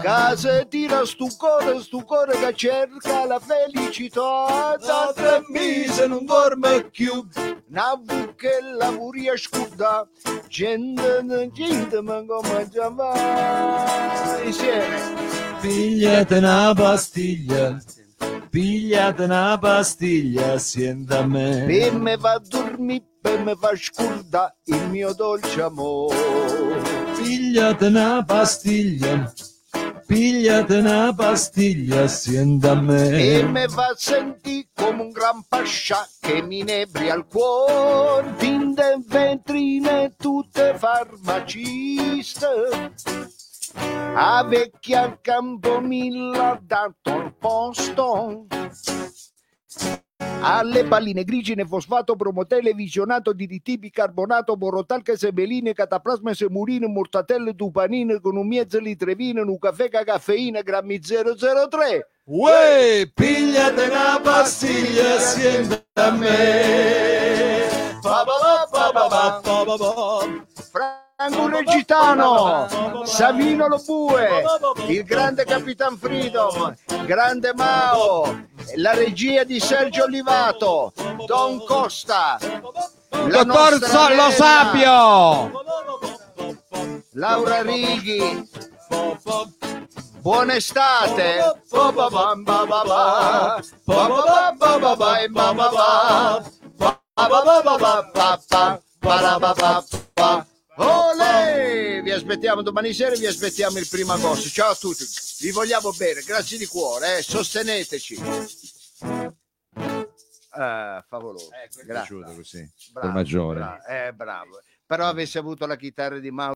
Casa tira stu cuore, stu cuore che cerca la felicità. Da tre mesi non dorme più, una buchella furia scuda. Gente, gente, ma come già va? Insieme. Pigliate una pastiglia, pigliate una pastiglia assieme a me. Per me va a dormire, per me fa scurda il mio dolce amore. Pigliate una pastiglia, pigliate una pastiglia assieme a E me. me fa sentire come un gran pascià che mi inebria il cuore. Tinte vetrine tutte farmaciste. A vecchia al Campomilla ha dato il posto. Alle palline grigine, fosfato, promotele, visionato, DDT, bicarbonato, borotalche, sebeline, cataplasma, semurine, mortatelle, tupanine, con un mezzo litrevino, un caffè, caffeina, grammi 003. Uè, pigliate una pastiglia assieme a me. Pa, pa, pa, pa, pa, pa, pa, pa. Franco Regitano, Savino Lobue, il grande Capitan Freedom, grande Mao, la regia di Sergio Olivato, Don Costa, la Dottor So- Lo Sapio! Laura Righi, buona estate. Olè! Vi aspettiamo domani sera e vi aspettiamo il primo agosto. Ciao a tutti, vi vogliamo bene, grazie di cuore, eh, sosteneteci. Ah, favoloso. È Grazie. piaciuto così, Bravo, per maggiore. bravo, eh, bravo. Però avessi avuto la chitarra di Mauro